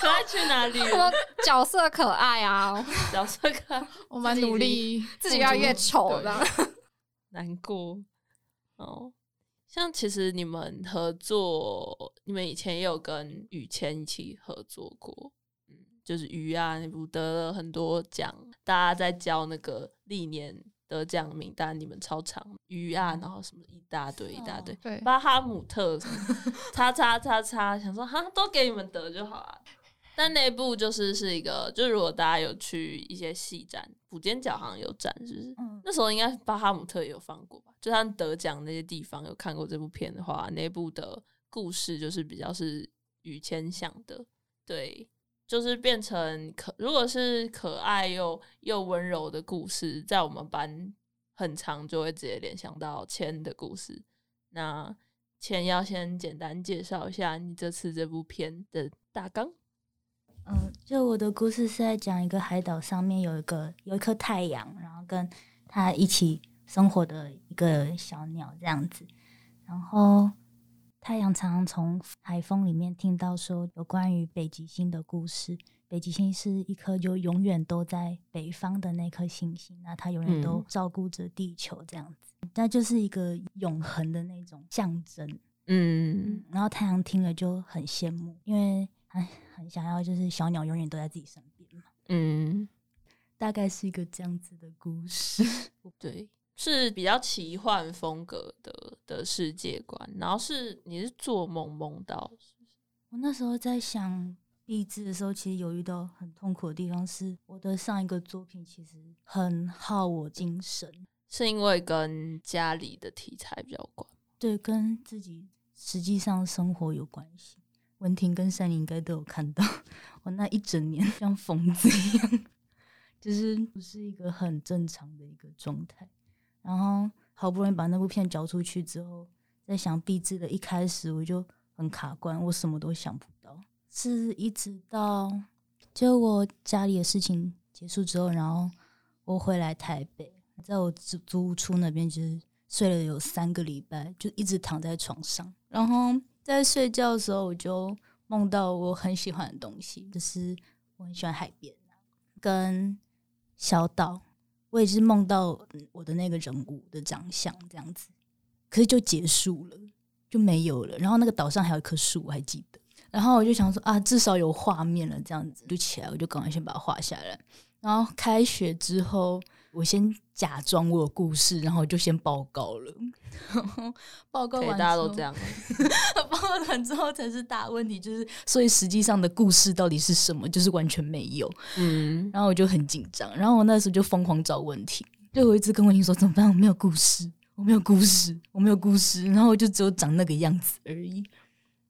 可爱去哪里我？角色可爱啊，角色可爱我蛮努力，自己越来越丑对这样。难过哦。像其实你们合作，你们以前也有跟雨谦一起合作过，嗯，就是鱼啊你不得了很多奖，大家在教那个历年得奖名单，你们超长鱼啊，然后什么一大堆一大堆，对巴哈姆特叉叉叉叉，想说哈都给你们得就好了。但那部就是是一个，就是如果大家有去一些戏展，补尖角好像有展，是不是？嗯那时候应该巴哈姆特也有放过吧？就他得奖那些地方有看过这部片的话，那部的故事就是比较是雨谦想的，对，就是变成可如果是可爱又又温柔的故事，在我们班很长就会直接联想到千的故事。那千要先简单介绍一下你这次这部片的大纲。嗯，就我的故事是在讲一个海岛上面有一个有一颗太阳，然后跟它一起生活的一个小鸟这样子。然后太阳常常从海风里面听到说有关于北极星的故事。北极星是一颗就永远都在北方的那颗星星，那它永远都照顾着地球这样子，那就是一个永恒的那种象征。嗯，然后太阳听了就很羡慕，因为哎很想要，就是小鸟永远都在自己身边嘛。嗯，大概是一个这样子的故事。对，是比较奇幻风格的的世界观。然后是你是做梦梦到，我那时候在想。励志的时候，其实有遇到很痛苦的地方。是我的上一个作品，其实很耗我精神，是因为跟家里的题材比较关，对，跟自己实际上生活有关系。文婷跟山林应该都有看到，我那一整年像疯子一样，就是不是一个很正常的一个状态。然后好不容易把那部片交出去之后，在想励志的一开始，我就很卡关，我什么都想不到。是一直到就我家里的事情结束之后，然后我回来台北，在我租租屋处那边，就是睡了有三个礼拜，就一直躺在床上。然后在睡觉的时候，我就梦到我很喜欢的东西，就是我很喜欢海边跟小岛。我也是梦到我的那个人物的长相这样子，可是就结束了，就没有了。然后那个岛上还有一棵树，我还记得。然后我就想说啊，至少有画面了，这样子就起来，我就赶快先把它画下来。然后开学之后，我先假装我有故事，然后就先报告了。报告完，大家都这样。报告完之后才是大问题，就是所以实际上的故事到底是什么，就是完全没有。嗯，然后我就很紧张，然后我那时候就疯狂找问题，就我一直跟问题说怎么办？我没有故事，我没有故事，我没有故事，然后我就只有长那个样子而已。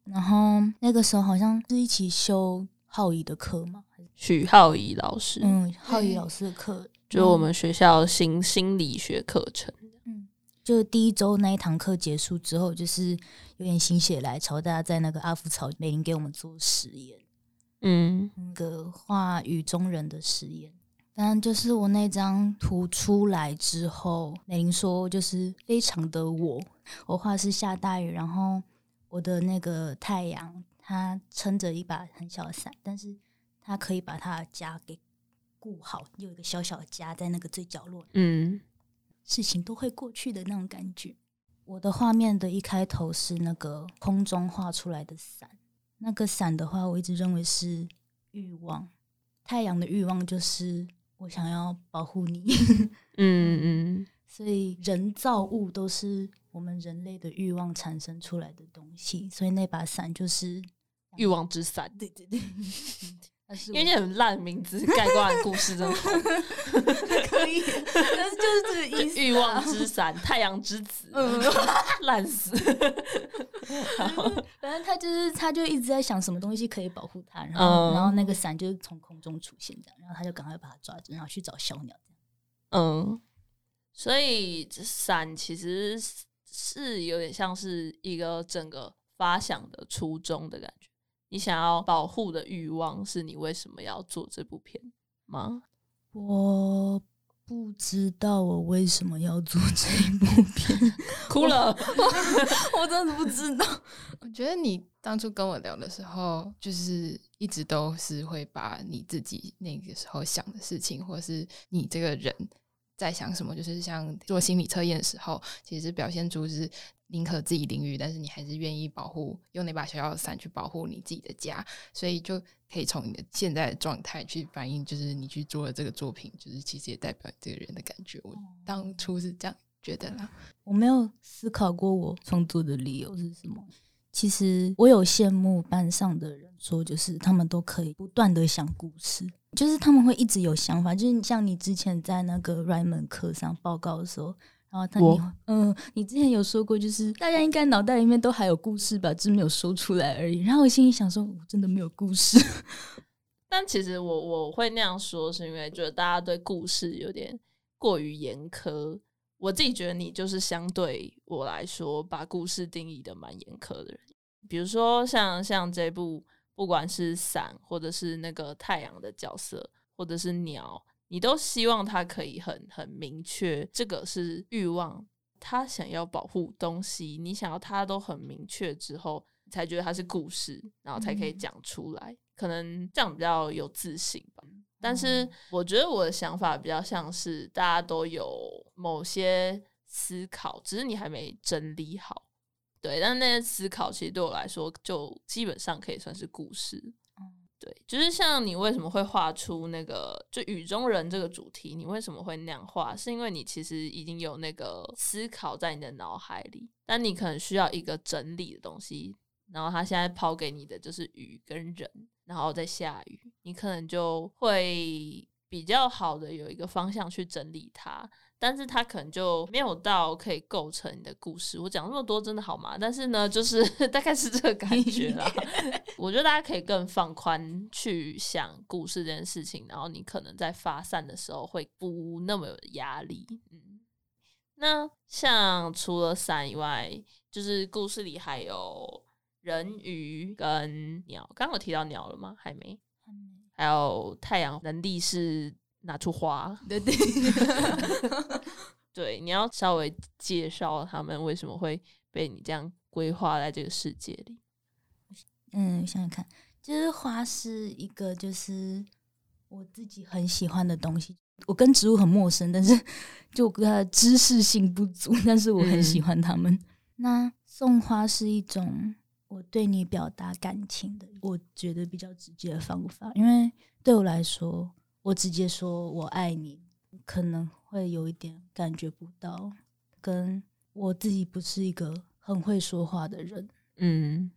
然后那个时候好像是一起修浩怡的课嘛，许浩怡老师，嗯，浩怡老师的课，就我们学校新心理学课程。嗯，就第一周那一堂课结束之后，就是有点心血来潮，大家在那个阿福草美玲给我们做实验，嗯，那个画雨中人的实验。当然就是我那张图出来之后，美玲说就是非常的我，我画是下大雨，然后。我的那个太阳，他撑着一把很小的伞，但是他可以把他的家给顾好，有一个小小的家在那个最角落。嗯，事情都会过去的那种感觉。我的画面的一开头是那个空中画出来的伞，那个伞的话，我一直认为是欲望。太阳的欲望就是我想要保护你。嗯嗯，所以人造物都是。我们人类的欲望产生出来的东西，所以那把伞就是欲望之伞。对对对，因为你很烂名字，概括故事真的好。可以，但是就是这个意思。欲望之伞，太阳之子，烂死。反正他就是他，就一直在想什么东西可以保护他，然后然后那个伞就是从空中出现这样，然后他就赶快把它抓住，然后去找小鸟。嗯，所以伞其实。是有点像是一个整个发想的初衷的感觉。你想要保护的欲望是你为什么要做这部片吗？我不知道我为什么要做这部片，哭了，我真的不知道。我觉得你当初跟我聊的时候，就是一直都是会把你自己那个时候想的事情，或是你这个人。在想什么？就是像做心理测验的时候，其实表现出是宁可自己淋雨，但是你还是愿意保护，用那把小小的伞去保护你自己的家，所以就可以从你的现在的状态去反映，就是你去做的这个作品，就是其实也代表这个人的感觉。我当初是这样觉得啦，我没有思考过我创作的理由是什么。其实我有羡慕班上的人，说就是他们都可以不断的想故事。就是他们会一直有想法，就是像你之前在那个 Raymond 课上报告的时候，然后他你嗯，你之前有说过，就是大家应该脑袋里面都还有故事吧，只是没有说出来而已。然后我心里想说，我真的没有故事。但其实我我会那样说，是因为觉得大家对故事有点过于严苛。我自己觉得你就是相对我来说，把故事定义的蛮严苛的人。比如说像像这部，不管是伞，或者是那个太阳的角色，或者是鸟，你都希望它可以很很明确，这个是欲望，他想要保护东西，你想要它都很明确之后，才觉得它是故事，然后才可以讲出来，可能这样比较有自信吧。但是我觉得我的想法比较像是大家都有某些思考，只是你还没整理好。对，但那些思考其实对我来说，就基本上可以算是故事。对，就是像你为什么会画出那个就雨中人这个主题，你为什么会那样画？是因为你其实已经有那个思考在你的脑海里，但你可能需要一个整理的东西。然后他现在抛给你的就是雨跟人。然后再下雨，你可能就会比较好的有一个方向去整理它，但是它可能就没有到可以构成你的故事。我讲那么多真的好吗？但是呢，就是 大概是这个感觉啦。我觉得大家可以更放宽去想故事这件事情，然后你可能在发散的时候会不那么有压力。嗯，那像除了伞以外，就是故事里还有。人鱼跟鸟，刚刚有提到鸟了吗？还没，还有太阳能力是拿出花，对对，对，你要稍微介绍他们为什么会被你这样规划在这个世界里。嗯，想想看，就是花是一个，就是我自己很喜欢的东西。我跟植物很陌生，但是 就跟它知识性不足，但是我很喜欢它们。那送花是一种。我对你表达感情的，我觉得比较直接的方法，因为对我来说，我直接说我爱你，可能会有一点感觉不到，跟我自己不是一个很会说话的人，嗯，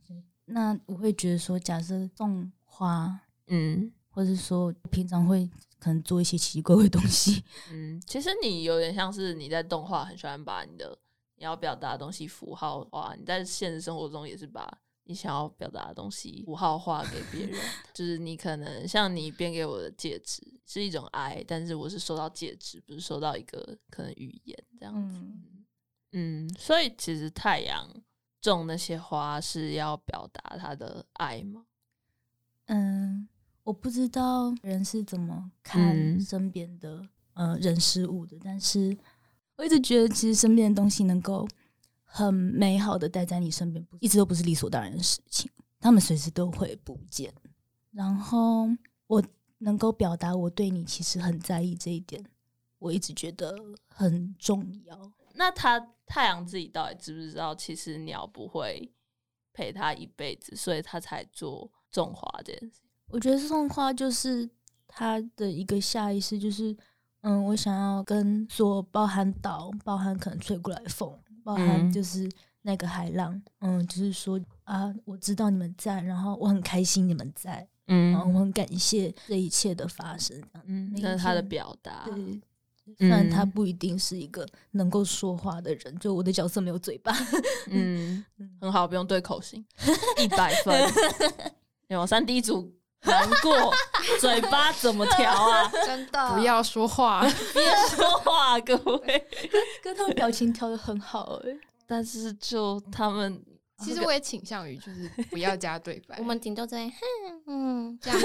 那我会觉得说，假设送花，嗯，或者说平常会可能做一些奇怪的东西，嗯，其实你有点像是你在动画很喜欢把你的你要表达的东西符号化，你在现实生活中也是把。你想要表达的东西符号化给别人，就是你可能像你编给我的戒指是一种爱，但是我是收到戒指，不是收到一个可能语言这样子。嗯，所以其实太阳种那些花是要表达他的爱吗？嗯，我不知道人是怎么看身边的呃人事物的，但是我一直觉得其实身边的东西能够。很美好的待在你身边，一直都不是理所当然的事情。他们随时都会不见。然后我能够表达我对你其实很在意这一点，我一直觉得很重要。那他太阳自己到底知不知道，其实鸟不会陪他一辈子，所以他才做种花这件事。我觉得种花就是他的一个下意识，就是嗯，我想要跟所包含岛，包含可能吹过来风。包含就是那个海浪，嗯，就是说啊，我知道你们在，然后我很开心你们在，嗯，然后我很感谢这一切的发生，嗯，那是他的表达，对，虽然他不一定是一个能够说话的人，就我的角色没有嘴巴，嗯，很好，不用对口型，一百分，有三 D 组难过，嘴巴怎么调啊？真的，不要说话，别说话，各位。跟他们表情调的很好哎，但是就他们，其实我也倾向于就是不要加对白，我们顶多在哼嗯这样。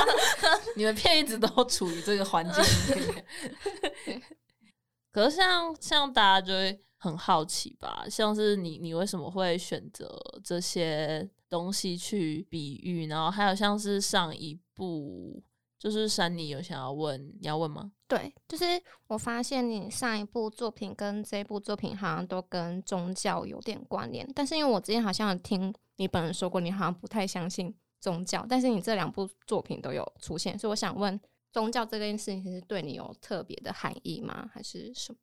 你们片一直都处于这个环境里面。可是像像大家就会很好奇吧，像是你你为什么会选择这些东西去比喻？然后还有像是上一部。就是珊妮有想要问，你要问吗？对，就是我发现你上一部作品跟这部作品好像都跟宗教有点关联，但是因为我之前好像有听你本人说过，你好像不太相信宗教，但是你这两部作品都有出现，所以我想问，宗教这件事情是对你有特别的含义吗？还是什么？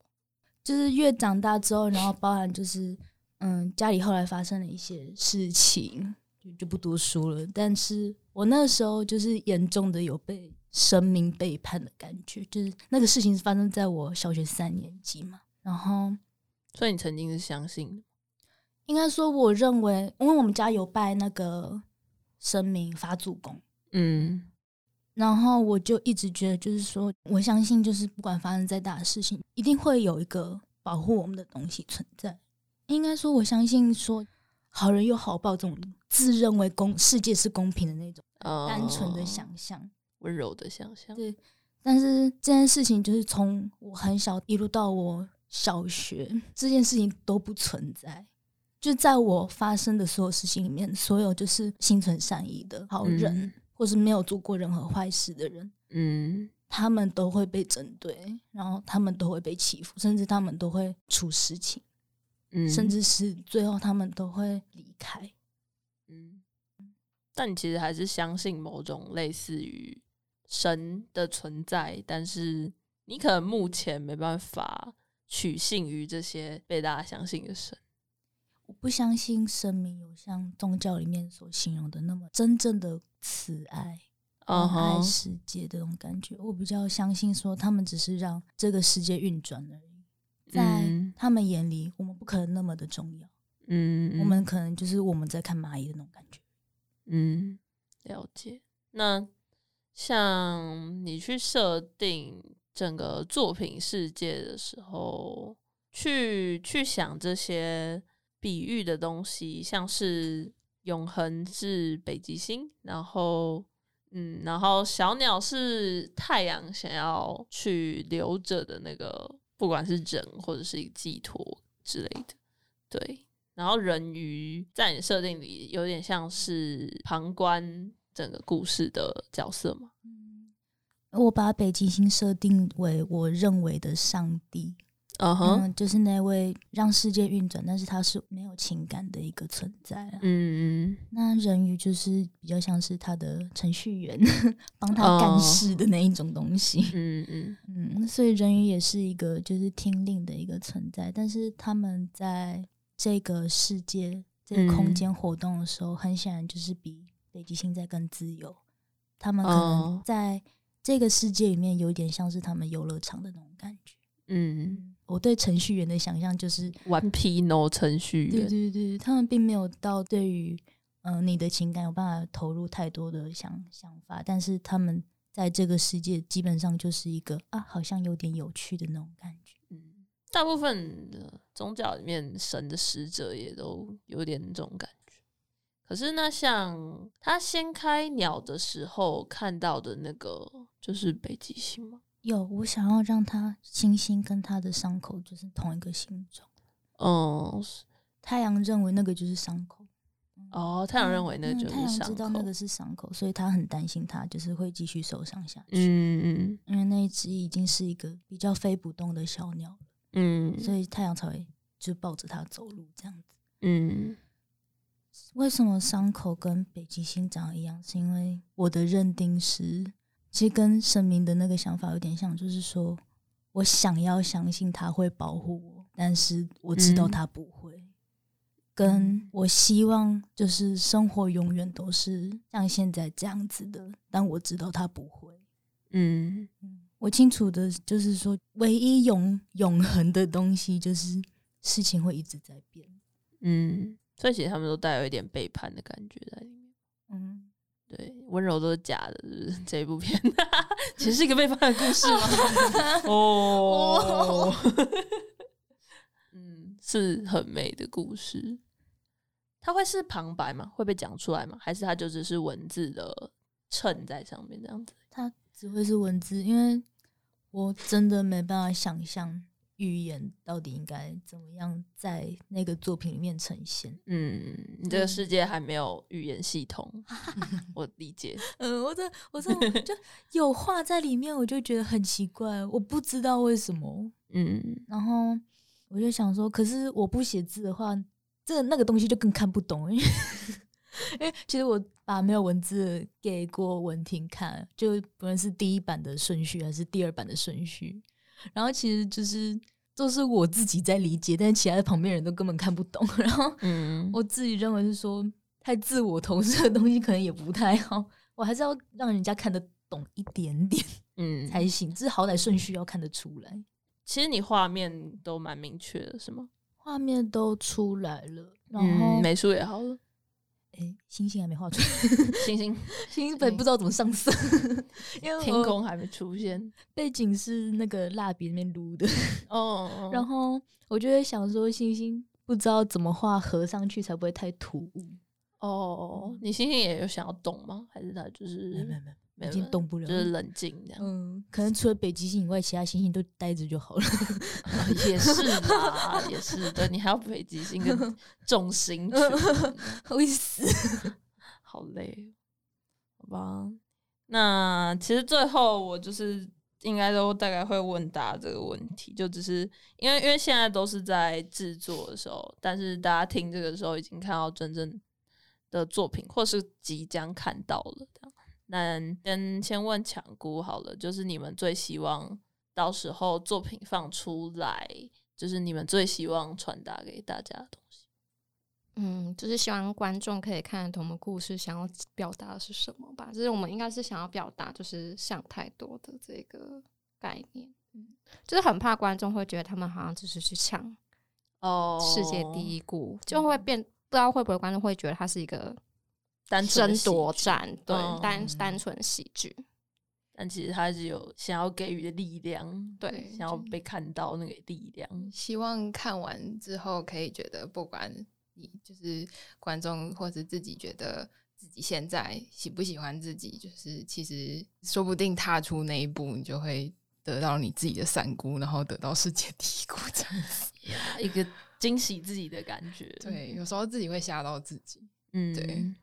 就是越长大之后，然后包含就是嗯，家里后来发生了一些事情。就不读书了，但是我那时候就是严重的有被生命背叛的感觉，就是那个事情是发生在我小学三年级嘛，然后，所以你曾经是相信的，应该说我认为，因为我们家有拜那个神明发祖公，嗯，然后我就一直觉得，就是说我相信，就是不管发生再大的事情，一定会有一个保护我们的东西存在。应该说，我相信说好人有好报这种自认为公世界是公平的那种单纯的哦想象。温柔的想象。对，但是这件事情就是从我很小一路到我小学，这件事情都不存在。就在我发生的所有事情里面，所有就是心存善意的好人，嗯或是没有做过任何坏事的人，嗯他们都会被针对，然后他们都会被欺负，甚至他们都会出事情，嗯，甚至是最后他们都会离开。嗯，但你其实还是相信某种类似于神的存在，但是你可能目前没办法取信于这些被大家相信的神。我不相信神明有像宗教里面所形容的那么真正的慈爱。嗯很爱，世界的那种感觉。我比较相信说，他们只是让这个世界运转而已，在嗯他们眼里，我们不可能那么的重要，嗯，我们可能就是我们在看蚂蚁的那种感觉。嗯，了解。那像你去设定整个作品世界的时候，去去想这些比喻的东西，像是永恒是北极星，然后嗯，然后小鸟是太阳想要去留着的那个，不管是人或者是一个寄托之类的，对。然后人鱼在你设定里有点像是旁观整个故事的角色嘛？我把北极星设定为我认为的上帝，嗯就是那位让世界运转，但是他是没有情感的一个存在啊。嗯那人鱼就是比较像是他的程序员，帮他干事的那一种东西。嗯嗯嗯，所以人鱼也是一个就是听令的一个存在，但是他们在这个世界、这个空嗯间活动的时候，很显然就是比北极星在更自由。他们可哦能在这个世界里面有一点像是他们游乐场的那种感觉。嗯，我对程序员的想象就是，顽皮 no 程序对员，对对对，他们并没有到对于嗯、呃你的情感有办法投入太多的想想法，但是他们在这个世界基本上就是一个啊，好像有点有趣的那种感觉。嗯，大部分的宗教里面神的使者也都有点这种感觉。可是那像他掀开鸟的时候看到的那个，就是北极星吗？有，我想要让他星星跟他的伤口就是同一个形状。哦，太阳认为那个就是伤口，哦，太阳认为那嗯太阳就是伤口知道那个是伤口，所以他很担心他就是会继续受伤下去。嗯嗯因为那一只已经是一个比较飞不动的小鸟了，嗯所以太阳才会就抱着它走路这样子。嗯为什么伤口跟北极星长一样？是因为我的认定是，其实跟神明的那个想法有点像，就是说我想要相信他会保护我，但是我知道嗯他不会。跟我希望就是生活永远都是像现在这样子的，但我知道他不会。嗯我清楚的就是说，唯一永永恒的东西就是事情会一直在变。嗯，所以其实他们都带有一点背叛的感觉在里面。嗯，对，温柔都是假的，是不是？这一部片 其实是一个背叛的故事吗？哦，嗯，是很美的故事。它会是旁白吗？会被讲出来吗？还是它就只是文字的衬在上面这样子？它只会是文字，因为我真的没办法想象语言到底应该怎么样在那个作品里面呈现。嗯，你这个世界还没有语言系统，我理解。嗯，我这我这种就 有话在里面，我就觉得很奇怪，我不知道为什么。嗯然后我就想说，可是我不写字的话，这那个东西就更看不懂，因为因为其实我把没有文字给过文婷看，就不论是第一版的顺序还是第二版的顺序，然后其实就是都是我自己在理解，但是其他的旁边人都根本看不懂。然后嗯，我自己认为是说，太自我投射的东西可能也不太好，我还是要让人家看得懂一点点嗯才行，至好歹顺序要看得出来。其实你画面都蛮明确的，是吗？画面都出来了，然后、嗯，美术也好了。哎，星星还没画出来，星星星星本不知道怎么上色，因为天空还没出现背景是那个蜡笔那边撸的，哦，然后我就会想说，星星不知道怎么画合上去才不会太突兀。哦，你星星也有想要动吗？还是他就是没没没有，没有已经动不了就是冷静这样？嗯，可能除了北极星以外，其他星星都待着就好了。也是啦，也是的你还要北极星跟 众星群，会死。好累，好吧？那其实最后我就是应该都大概会问大家这个问题，就只是因为因为现在都是在制作的时候，但是大家听这个时候已经看到真正的作品，或是即将看到了。那先先问强姑好了，就是你们最希望到时候作品放出来，就是你们最希望传达给大家的东西。嗯，就是希望观众可以看得懂我们故事想要表达的是什么吧。就是我们应该是想要表达，就是想太多的这个概念。嗯，就是很怕观众会觉得他们好像只是去抢哦，世界第一故，就会变不知道会不会观众会觉得它是一个单纯的争夺战，对，嗯单单纯喜剧。但其实他是有想要给予的力量，对想要被看到那个力量。希望看完之后可以觉得，不管你就是观众或是自己觉得自己现在喜不喜欢自己，就是其实说不定踏出那一步，你就会得到你自己的三姑，然后得到世界第一姑这样子。一个惊喜自己的感觉。对，有时候自己会吓到自己。嗯，对。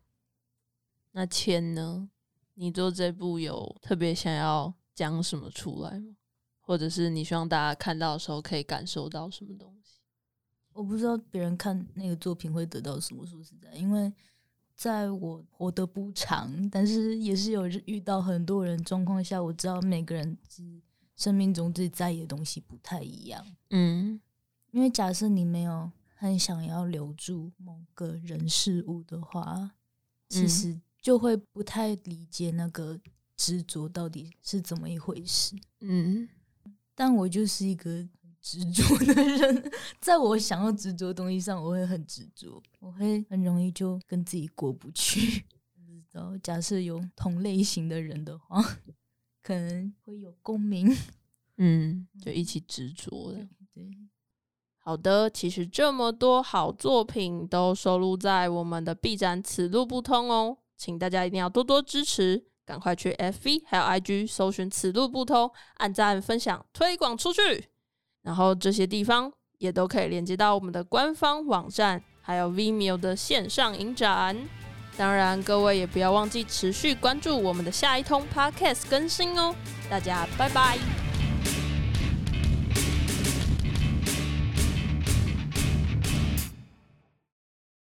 那千呢？你做这部有特别想要讲什么出来吗？或者是你希望大家看到的时候可以感受到什么东西？我不知道别人看那个作品会得到什么。说实在，因为在我活得不长，但是也是有遇到很多人状况下，我知道每个人是生命中最在意的东西不太一样。嗯因为假设你没有很想要留住某个人事物的话，其嗯实就会不太理解那个执着到底是怎么一回事。嗯但我就是一个很执着的人，在我想要执着的东西上，我会很执着，我会很容易就跟自己过不去。然后，假设有同类型的人的话，可能会有共鸣。嗯，就一起执着了。对，好的，其实这么多好作品都收录在我们的 B 站此路不通哦，请大家一定要多多支持，赶快去 FV 还有 IG 搜寻此路不通，按赞、分享、推广出去，然后这些地方也都可以连接到我们的官方网站，还有 Vimeo 的线上影展。当然，各位也不要忘记持续关注我们的下一通 Podcast 更新哦。大家拜拜。